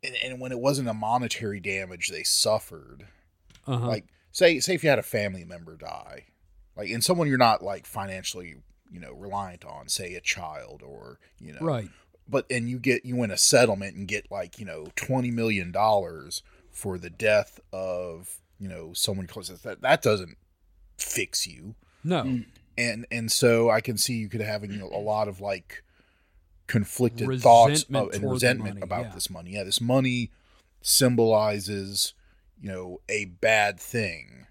and, and when it wasn't a monetary damage they suffered uh-huh. like say say if you had a family member die like and someone you're not like financially you know reliant on say a child or you know right. but and you get you win a settlement and get like you know 20 million dollars for the death of you know someone close that that doesn't fix you No. Mm. and and so i can see you could having you know, a lot of like conflicted thoughts of, and resentment money, about yeah. this money yeah this money symbolizes you know a bad thing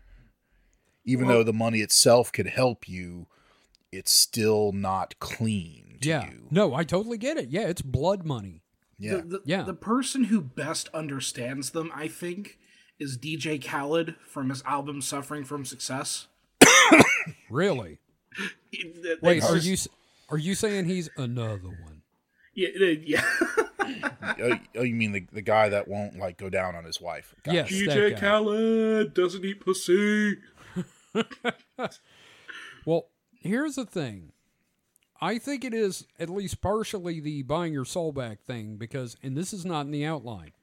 even Well- though the money itself could help you it's still not clean to Yeah. you No, I totally get it. Yeah, it's blood money. yeah The, the, Yeah. the person who best understands them, I think, is DJ Khaled from his album "Suffering from Success." [coughs] Really? Wait, that's are you are you saying he's another one? Yeah, yeah. [laughs] [laughs] oh, oh, you mean the, the guy that won't like go down on his wife? Gotcha. Yes, DJ that guy. Khaled doesn't eat pussy. [laughs] Well, here's the thing. I think it is at least partially the buying your soul back thing because, and this is not in the outline.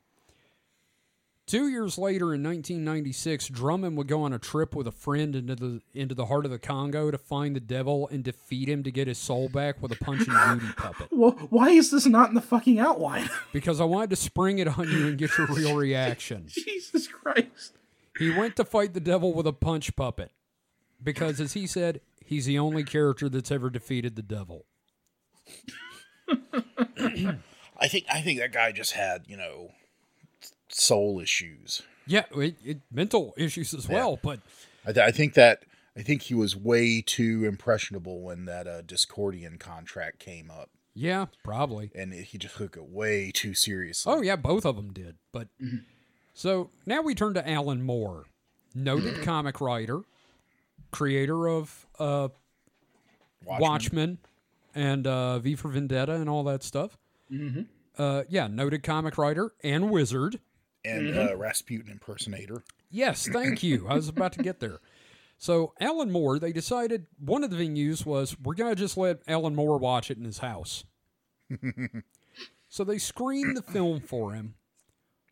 Two years later, in 1996, Drummond would go on a trip with a friend into the into the heart of the Congo to find the devil and defeat him to get his soul back with a punch and Judy puppet. Well, why is this not in the fucking outline? [laughs] Because I wanted to spring it on you and get your real reaction. [laughs] Jesus Christ. He went to fight the devil with a punch puppet because, as he said, he's the only character that's ever defeated the devil. [clears throat] I think I think that guy just had you know soul issues. Yeah, it, it, mental issues as well, but I, th- I think that I think he was way too impressionable when that uh, Discordian contract came up, yeah, probably. and he just took it way too seriously. Oh, yeah, both of them did. But so now we turn to Alan Moore, noted comic writer, creator of uh, Watchmen. Watchmen and uh, V for Vendetta and all that stuff. Mm-hmm. Uh, yeah, noted comic writer and wizard. And uh, Rasputin impersonator. Yes, thank you. I was about to get there. So, Alan Moore, they decided one of the venues was we're going to just let Alan Moore watch it in his house. [laughs] so, they screened the film for him,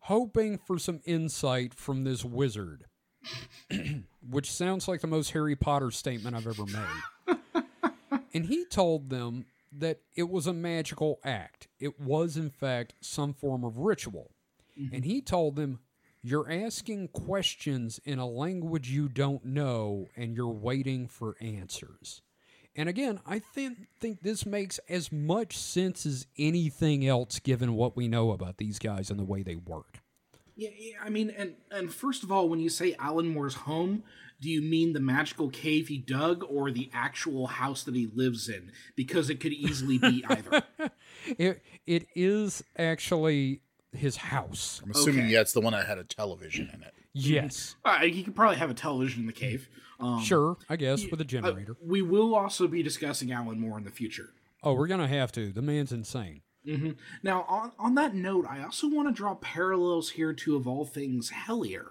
hoping for some insight from this wizard, [clears throat] which sounds like the most Harry Potter statement I've ever made. and he told them that it was a magical act, it was, in fact, some form of ritual. Mm-hmm. And he told them, You're asking questions in a language you don't know, and you're waiting for answers. And again, I think think this makes as much sense as anything else given what we know about these guys and the way they work. Yeah, yeah, I mean, and and first of all, when you say Alan Moore's home, do you mean the magical cave he dug or the actual house that he lives in? Because it could easily be either. [laughs] It it is actually his house. I'm assuming Okay. that's the one that had a television in it. Yes, Uh, you could probably have a television in the cave. Um, sure, I guess with a uh, generator. we will also be discussing Alan Moore in the future. Oh, we're gonna have to. The man's insane. Mm-hmm. Now, on, on that note, I also want to draw parallels here to, of all things, Hellier.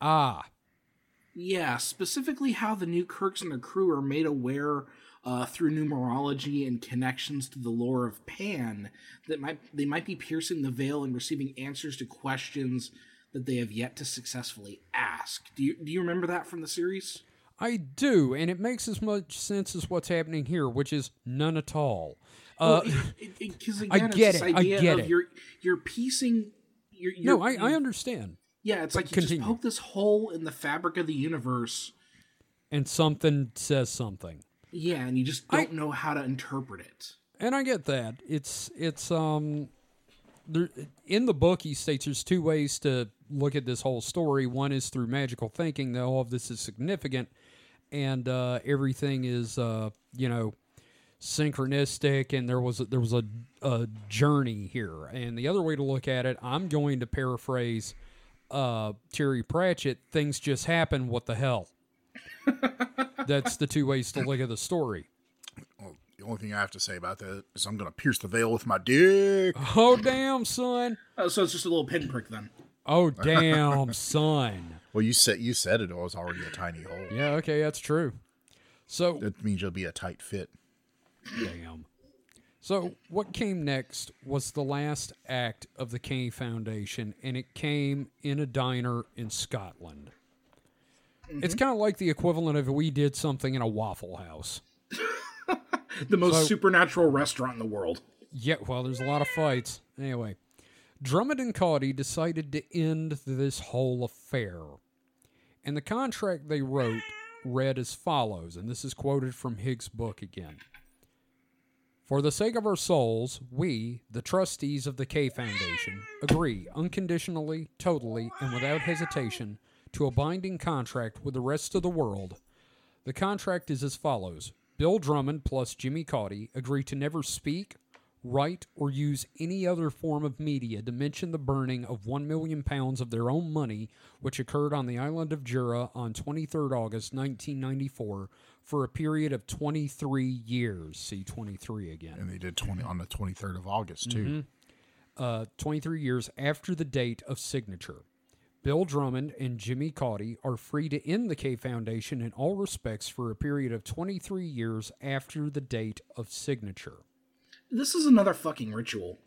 Ah, Yeah, specifically how the Newkirks and their crew are made aware uh, through numerology and connections to the lore of Pan that might they might be piercing the veil and receiving answers to questions that they have yet to successfully ask. Do you do you remember that from the series? I do, and it makes as much sense as what's happening here, which is none at all. Uh, Because [laughs] I again, get it's this it, I idea get of it. you're you're piecing. You're, you're, no, I, I understand. yeah, it's like you continue. just poke this hole in the fabric of the universe. And something says something. Yeah, and you just don't know how to interpret it. and I get that. It's it's um there in the book he states there's two ways to look at this whole story. One is through magical thinking that all of this is significant and uh, everything is uh, you know synchronistic and there was a, there was a, a journey here. And the other way to look at it, I'm going to paraphrase uh, Terry Pratchett, things just happen, what the hell? That's the two ways to look at the story. Well, the only thing I have to say about that is I'm going to pierce the veil with my dick. Oh damn, son. Oh, so it's just a little pinprick then. Oh damn, son. Well, you said you said it was already a tiny hole. Yeah, okay, that's true. So That means you'll be a tight fit. damn. So what came next was the last act of the K Foundation, and it came in a diner in Scotland. It's mm-hmm. kind of like the equivalent of we did something in a Waffle House. [laughs] The most So- supernatural restaurant in the world. Yeah, well, there's a lot of fights. Anyway, Drummond and Cauty decided to end this whole affair. And the contract they wrote read as follows, and this is quoted from Higgs' book again. For the sake of our souls, we, the trustees of the K Foundation, agree unconditionally, totally, and without hesitation to a binding contract with the rest of the world. The contract is as follows Bill Drummond plus Jimmy Cauty agree to never speak, write, or use any other form of media to mention the burning of one million pounds of their own money, which occurred on the island of Jura on 23rd August 1994, for a period of 23 years. See 23 again. And they did 20 on the 23rd of August, too. uh, 23 years after the date of signature. Bill Drummond and Jimmy Cauty are free to end the K Foundation in all respects for a period of 23 years after the date of signature. This is another fucking ritual.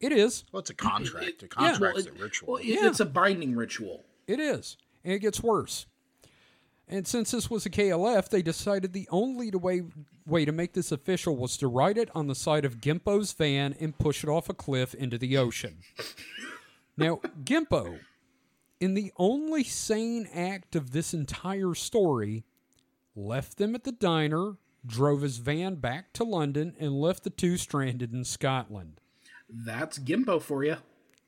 It is. Well, it's a contract. A Well, contract's it- a ritual. Well, it- Yeah. it's a binding ritual. It is. And it gets worse. And since this was a KLF, they decided the only way, way to make this official was to write it on the side of Gimpo's van and push it off a cliff into the ocean. now, Gimpo, in the only sane act of this entire story, left them at the diner, drove his van back to London, and left the two stranded in Scotland. That's Gimpo for you.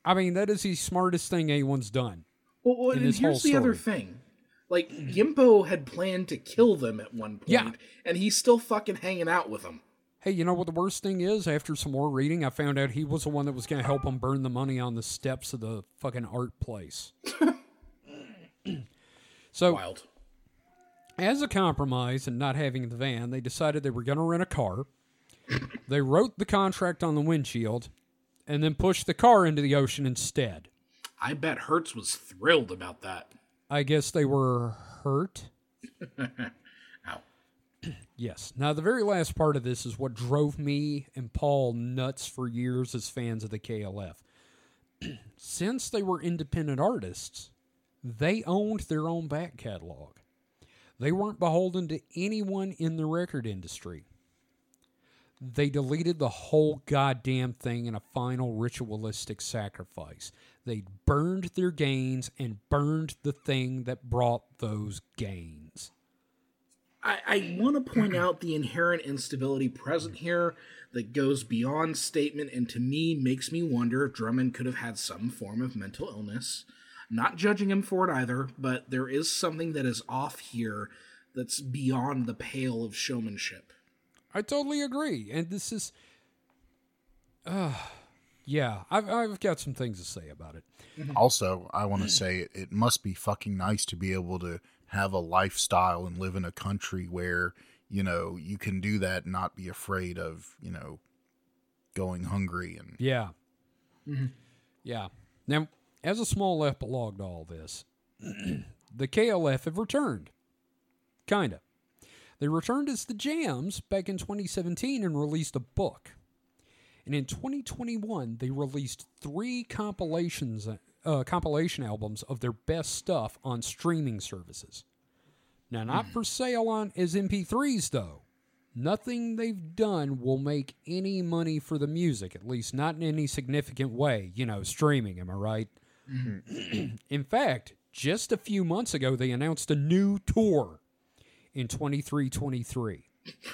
I mean, that is the smartest thing anyone's done. Well, well, and here's the other thing. Like, Gimpo had planned to kill them at one point, Yeah. and he's still fucking hanging out with them. Hey, you know what the worst thing is? After some more reading, I found out he was the one that was going to help him burn the money on the steps of the fucking art place. [coughs] so, Wild. as a compromise and not having the van, they decided they were going to rent a car. [coughs] they wrote the contract on the windshield and then pushed the car into the ocean instead. I bet Hertz was thrilled about that. I guess they were hurt. [laughs] Yes. Now, the very last part of this is what drove me and Paul nuts for years as fans of the KLF. [clears throat] Since they were independent artists, they owned their own back catalog. They weren't beholden to anyone in the record industry. They deleted the whole goddamn thing in a final ritualistic sacrifice. They burned their gains and burned the thing that brought those gains. I, I want to point out the inherent instability present here that goes beyond statement and to me makes me wonder if Drummond could have had some form of mental illness. Not judging him for it either, but there is something that is off here that's beyond the pale of showmanship. I totally agree. And this is uh yeah, I've I've got some things to say about it. Also, I want to say it, it must be fucking nice to be able to have a lifestyle and live in a country where, you know, you can do that and not be afraid of, you know, going hungry and Yeah. Mm-hmm. Yeah. Now, as a small epilogue to all this, [clears throat] the KLF have returned. Kinda. They returned as the Jams back in 2017 and released a book. And in 2021, they released three compilations, uh, uh, compilation albums of their best stuff on streaming services. Now, not for sale on as MP3s though. Nothing they've done will make any money for the music, at least not in any significant way. You know, streaming, am I right? in fact, just a few months ago, they announced a new tour in 23 23.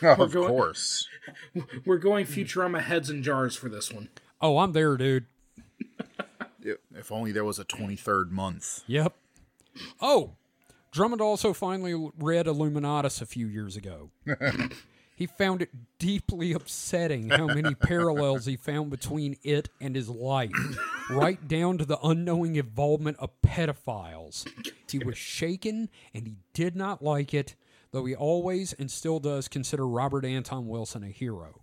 of going- course. [laughs] We're going Futurama heads and jars for this one. Oh, I'm there, dude. If only there was a 23rd month. Yep. Oh, Drummond also finally read Illuminatus a few years ago. [laughs] he found it deeply upsetting how many [laughs] parallels he found between it and his life, right down to the unknowing involvement of pedophiles. He was shaken and he did not like it, though he always and still does consider Robert Anton Wilson a hero.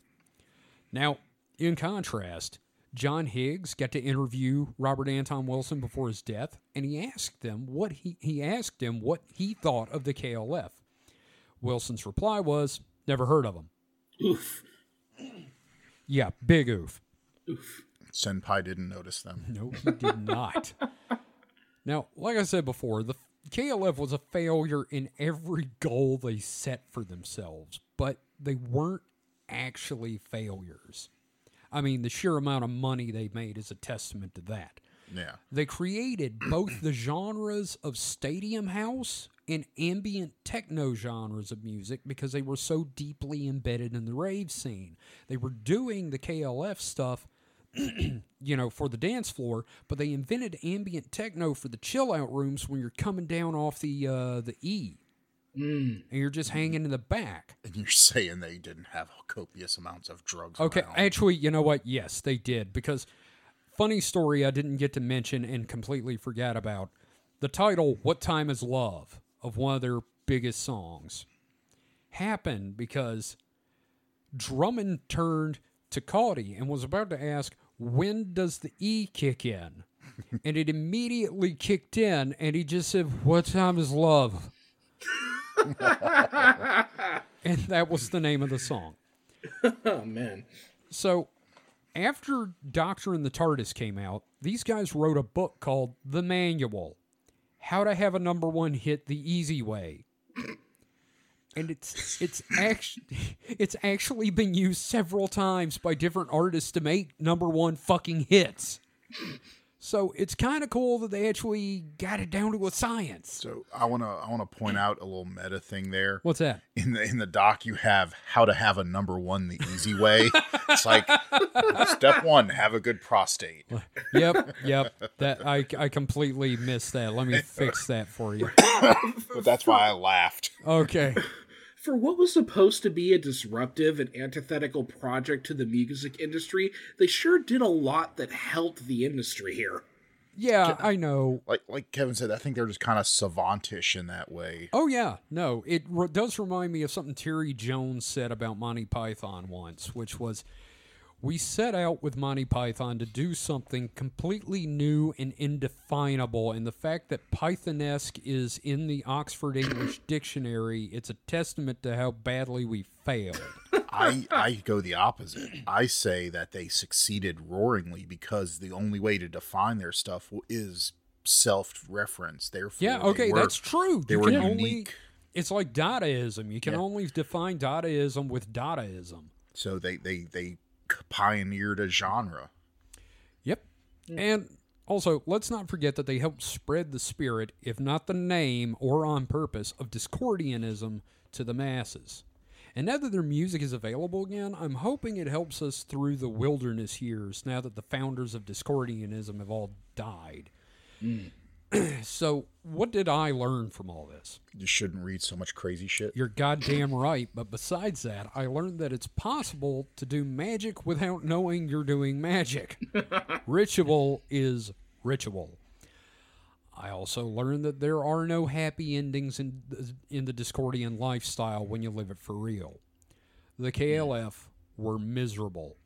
Now, in contrast, John Higgs got to interview Robert Anton Wilson before his death, and he asked them what he he asked him what he thought of the KLF. Wilson's reply was, "Never heard of them." Oof. Yeah, big oof. Senpai didn't notice them. No, he did not. [laughs] Now, like I said before, the KLF was a failure in every goal they set for themselves, but they weren't actually failures. I mean, the sheer amount of money they made is a testament to that. Yeah. They created both the genres of stadium house and ambient techno genres of music because they were so deeply embedded in the rave scene. They were doing the KLF stuff, [clears throat] you know, for the dance floor, but they invented ambient techno for the chill out rooms when you're coming down off the uh, the E Mm. and you're just hanging in the back. And you're saying they didn't have copious amounts of drugs. Okay, around. actually, you know what? Yes, they did because funny story I didn't get to mention and completely forgot about. The title "What Time Is Love" of one of their biggest songs happened because Drummond turned to Cauty and was about to ask, "When does the E kick in?" and it immediately kicked in, and he just said, "What time is love?" [laughs] and that was the name of the song. Oh man. So, after Doctorin' the Tardis came out, these guys wrote a book called The Manual How to Have a Number One Hit the Easy Way. And it's it's actually [laughs] it's actually been used several times by different artists to make number one fucking hits. So it's kind of cool that they actually got it down to a science. So I want to I want to point out a little meta thing there. What's that? In the in the doc, you have how to have a number one the easy way. it's like step one, have a good prostate. Yep, yep. That I I completely missed that. Let me fix that for you. But that's why I laughed. Okay. For what was supposed to be a disruptive and antithetical project to the music industry, they sure did a lot that helped the industry here. Yeah, I know. Like like Kevin said, I think they're just kind of savantish in that way. Oh yeah, no, it re- does remind me of something Terry Jones said about Monty Python once, which was we set out with Monty Python to do something completely new and indefinable, and the fact that Pythonesque is in the Oxford English Dictionary, it's a testament to how badly we failed. [laughs] I I go the opposite. I say that they succeeded roaringly because the only way to define their stuff is self-reference. Therefore, Yeah, okay, were- that's true. They you were can only unique. it's like Dadaism. You can Yeah. only define Dadaism with Dadaism. So they they they pioneered a genre. Yep. Hmm. And also, let's not forget that they helped spread the spirit, if not the name or on purpose, of Discordianism to the masses. And now that their music is available again, I'm hoping it helps us through the wilderness years now that the founders of Discordianism have all died. Hmm. [clears throat] So, what did I learn from all this? You shouldn't read so much crazy shit. You're goddamn right. But besides that, I learned that it's possible to do magic without knowing you're doing magic. [laughs] ritual is ritual. I also learned that there are no happy endings in in the Discordian lifestyle when you live it for real. The KLF were miserable.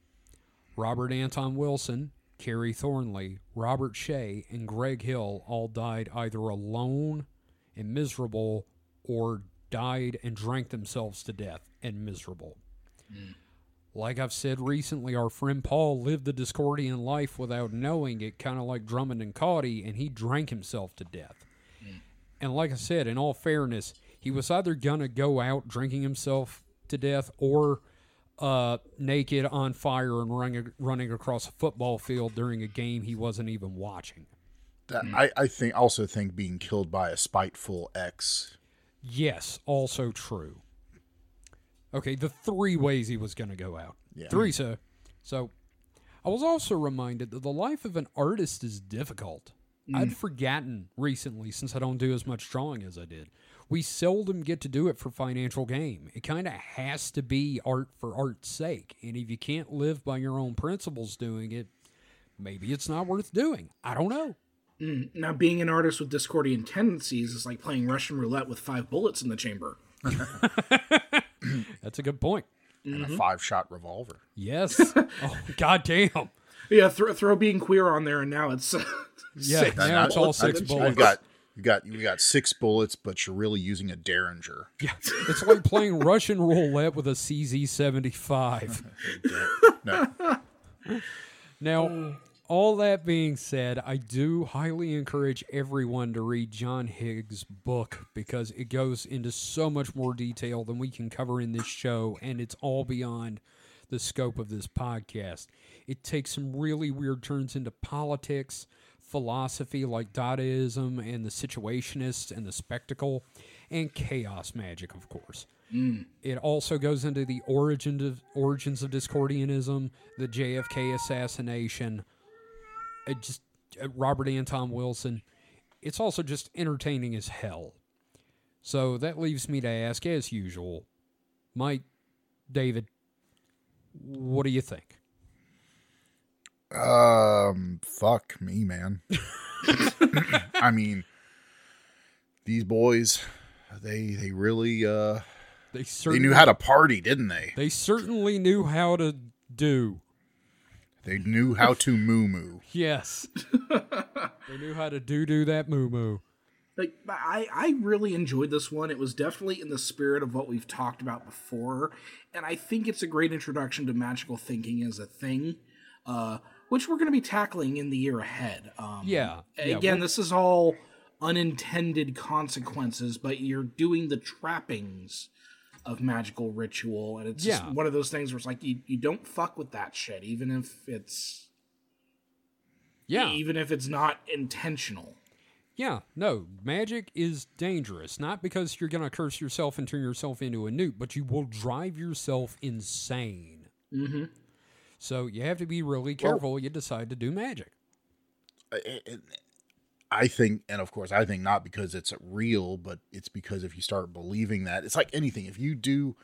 Robert Anton Wilson, Kerry Thornley, Robert Shea, and Greg Hill all died either alone and miserable or died and drank themselves to death and miserable. Like I've said recently, our friend Paul lived the Discordian life without knowing it, kind of like Drummond and Cauty, and he drank himself to death. And like I said, in all fairness, he was either going to go out drinking himself to death or uh, naked on fire and running, running across a football field during a game he wasn't even watching. That, I, I think also think being killed by a spiteful ex. Yes, also true. Okay, the three ways he was going to go out. Yeah. Three, so. So, I was also reminded that the life of an artist is difficult. I'd forgotten recently since I don't do as much drawing as I did. We seldom get to do it for financial gain. It kind of has to be art for art's sake. And if you can't live by your own principles doing it, maybe it's not worth doing. I don't know. Mm, now, being an artist with Discordian tendencies is like playing Russian roulette with five bullets in the chamber. [laughs] That's a good point. and a mm-hmm. five shot revolver. Yes. [laughs] oh, goddamn. Yeah, throw, throw being queer on there, and now it's uh, Yeah, six now it's all six bullets. You've got you got you got six bullets, but you're really using a derringer. Yeah, it's like playing Russian roulette with a CZ seventy five. [laughs] No, Now, all that being said, I do highly encourage everyone to read John Higgs' book because it goes into so much more detail than we can cover in this show, and it's all beyond the scope of this podcast. It takes some really weird turns into politics, philosophy like Dadaism and the Situationists and the Spectacle, and chaos magic, of course. It also goes into the origin of, origins of Discordianism, the JFK assassination, it just uh, Robert Anton Wilson. It's also just entertaining as hell. So that leaves me to ask, as usual, Mike, David, what do you think? Um, fuck me, man. I mean, these boys, they they really uh They they certainly knew how to party, didn't they? They certainly knew how to do. They knew how to moo moo. Yes, they knew how to do do that moo moo. like I, I really enjoyed this one. It was definitely in the spirit of what we've talked about before, and I think it's a great introduction to magical thinking as a thing, uh, which we're going to be tackling in the year ahead. Um, Yeah, yeah, Again, this is all unintended consequences, but you're doing the trappings of magical ritual, and it's just Yeah. one of those things where it's like you, you don't fuck with that shit, even if it's Yeah, even if it's not intentional. yeah. No, magic is dangerous. Not because you're gonna curse yourself and turn yourself into a newt, but you will drive yourself insane. Mm-hmm. So you have to be really careful. when you decide to do magic. I- think, and of course, I think not because it's real, but it's because if you start believing that, it's like anything. If you do,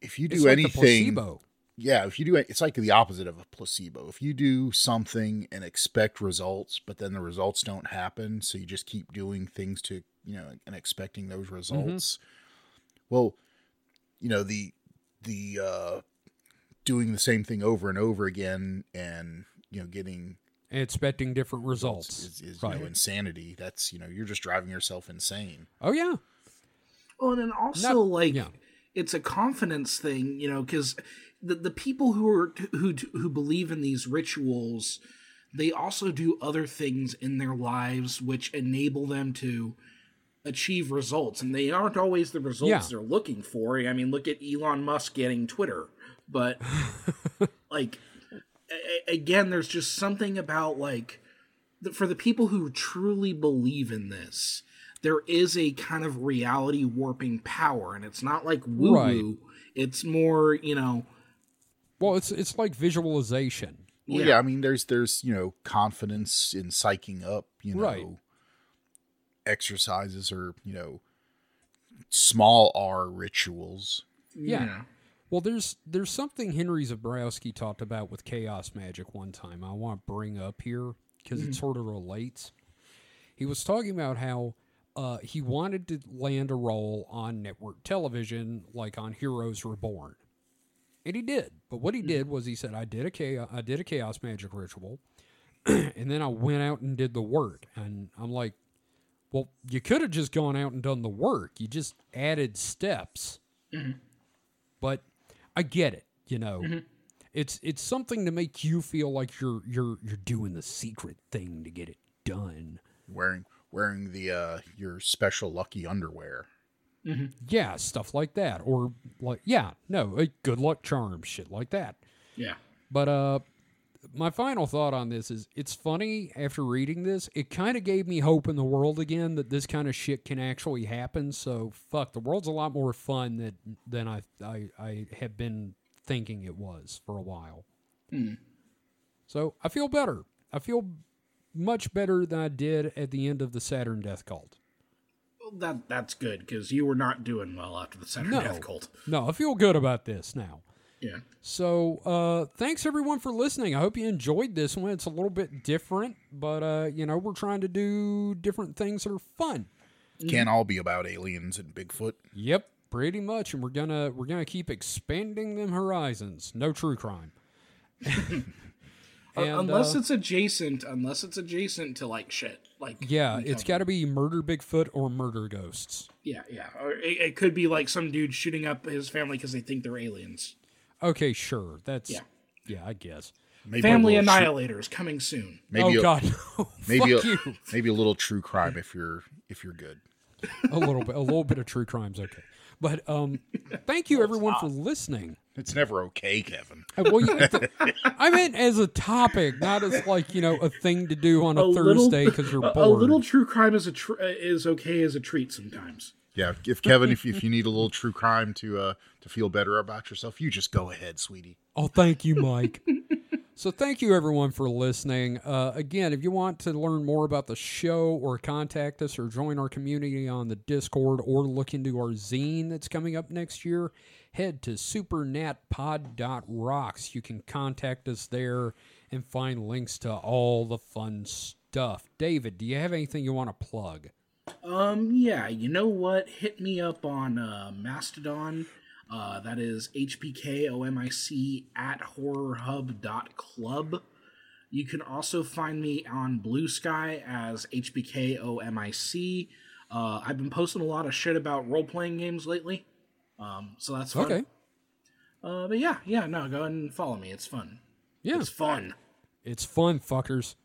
if you do It's like anything, placebo. yeah, if you do, it's like the opposite of a placebo. If you do something and expect results, but then the results don't happen, so you just keep doing things to, you know, and expecting those results. Well, you know the the uh doing the same thing over and over again, and you know getting and expecting different results. is, is right. you know insanity. That's you know you're just driving yourself insane. oh yeah. Well, and then also Not- like yeah. it's a confidence thing, you know, because the the people who are who who believe in these rituals, they also do other things in their lives which enable them to achieve results, and they aren't always the results Yeah. they're looking for. I mean, look at Elon Musk getting Twitter, but [laughs] like a- a- again, there's just something about like the, for the people who truly believe in this, there is a kind of reality warping power, and it's not like woo woo. It's more, you know, Well, it's it's like visualization. Well, Yeah. yeah. I mean, there's there's you know confidence in psyching up, you know, Right. exercises or you know small R rituals. Yeah. Well, there's there's something Henry Zebrowski talked about with chaos magic one time. I want to bring up here because it mm. sort of relates. He was talking about how uh, he wanted to land a role on network television, like on Heroes Reborn, and he did. But what he mm. did was he said, "I did a chaos, I did a chaos magic ritual, [clears throat] and then I went out and did the work." And I'm like, "Well, you could have just gone out and done the work. You just added steps." Mm-hmm. but I get it. You know, it's it's something to make you feel like you're you're you're doing the secret thing to get it done. Wearing wearing the uh your special lucky underwear. Yeah, stuff like that, or like yeah, no, a good luck charm, shit like that. Yeah. But uh, my final thought on this is it's funny after reading this, it kind of gave me hope in the world again that this kind of shit can actually happen. So fuck, the world's a lot more fun than than I I, I have been thinking it was for a while. Hmm. So I feel better. I feel much better than I did at the end of the Saturn Death Cult. Well, that that's good because you were not doing well after the Saturn No. Death Cult. No, I feel good about this now. Yeah. So, uh, thanks everyone for listening. I hope you enjoyed this one. It's a little bit different, but uh, you know, we're trying to do different things that are fun. Can't all be about aliens and Bigfoot. Yep, pretty much, and we're gonna we're gonna keep expanding them horizons. No true crime. [laughs] Uh, And, unless uh, it's adjacent, unless it's adjacent to like shit, like yeah, it's got to be murder Bigfoot or murder ghosts. yeah, yeah. Or it, it could be like some dude shooting up his family because they think they're aliens. Okay, sure, that's Yeah. yeah, I guess. Maybe Family a little true- Annihilators coming soon. maybe oh a, God, no. [laughs] maybe Fuck a, you. maybe a little true crime if you're if you're good. a little bit, a little bit of true crimes, okay. But um, thank you everyone for listening. It's never okay, Kevin. Uh, Well, you, th- [laughs] I meant as a topic, not as like you know a thing to do on a, A Thursday because you're A, bored. a little true crime is a tr- uh, is okay as a treat sometimes. Yeah, if Kevin, if, if [laughs] you need a little true crime to uh to feel better about yourself, you just go ahead, sweetie. Oh, thank you, Mike. so, thank you everyone for listening. Uh, again, if you want to learn more about the show or contact us or join our community on the Discord or look into our zine that's coming up next year, head to supernatpod.rocks. You can contact us there and find links to all the fun stuff. David, do you have anything you want to plug? Um, yeah, you know what? Hit me up on uh, Mastodon. Uh, that is HPKOMIC at horrorhub.club. You can also find me on Blue Sky as HPKOMIC. Uh, I've been posting a lot of shit about role playing games lately. Um, so that's fun. Okay. Uh, but yeah, yeah, no, go ahead and follow me. It's fun. Yeah. It's fun. It's fun, fuckers.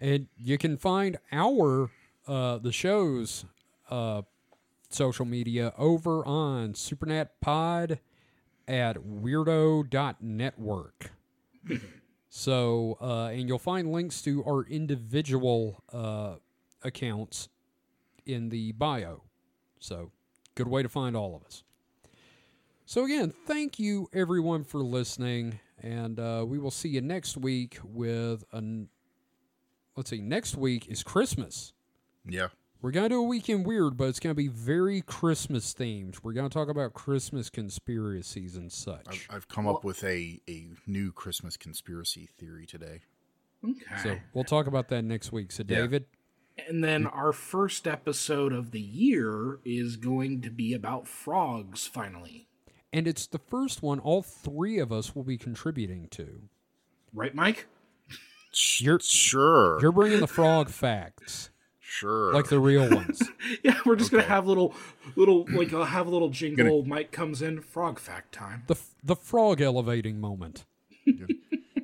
And you can find our uh the show's uh social media over on Supernat Pod at weirdo.network. [laughs] so uh and you'll find links to our individual uh accounts in the bio. So good way to find all of us. So again, thank you everyone for listening, and uh, we will see you next week with an. Let's see, next week is Christmas. Yeah. We're gonna do a weekend weird, but it's gonna be very Christmas themed. We're gonna talk about Christmas conspiracies and such. I've, I've come up with a, a new Christmas conspiracy theory today. Okay. So we'll talk about that next week. So David, And then our first episode of the year is going to be about frogs, finally. and it's the first one all three of us will be contributing to. Right, Mike? You're Sure. you're bringing the frog facts, sure. like the real ones. [laughs] Yeah, we're just gonna have little, little like I'll have a little jingle. Mike comes in, frog fact time. The the frog elevating moment.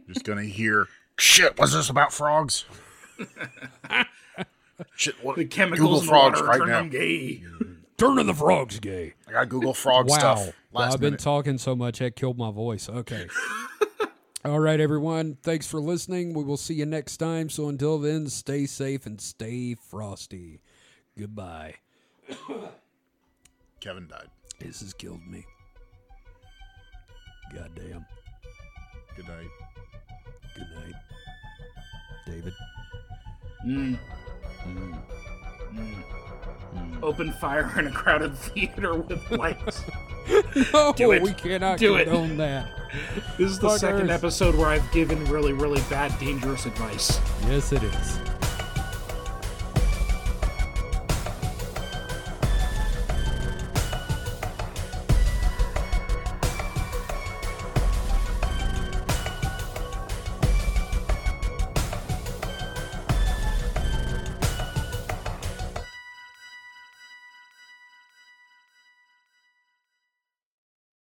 just gonna hear shit. Was this about frogs? [laughs] shit. What? The chemicals Google in the frogs water right turn now. them gay. Turning the frogs gay. I got Google frog Wow. stuff. Well, I've been talking so much that killed my voice. Okay. [laughs] All right, everyone. Thanks for listening. We will see you next time. So until then, stay safe and stay frosty. Goodbye. [coughs] Kevin died. This has killed me. Goddamn. Good night. Good night. David. Mm. Mm. Mm. Open fire in a crowded [laughs] theater with lights. No, [laughs] oh, Do it. we cannot Do it. condone that. This is the second episode where I've given really, really bad, dangerous advice. Yes, it is.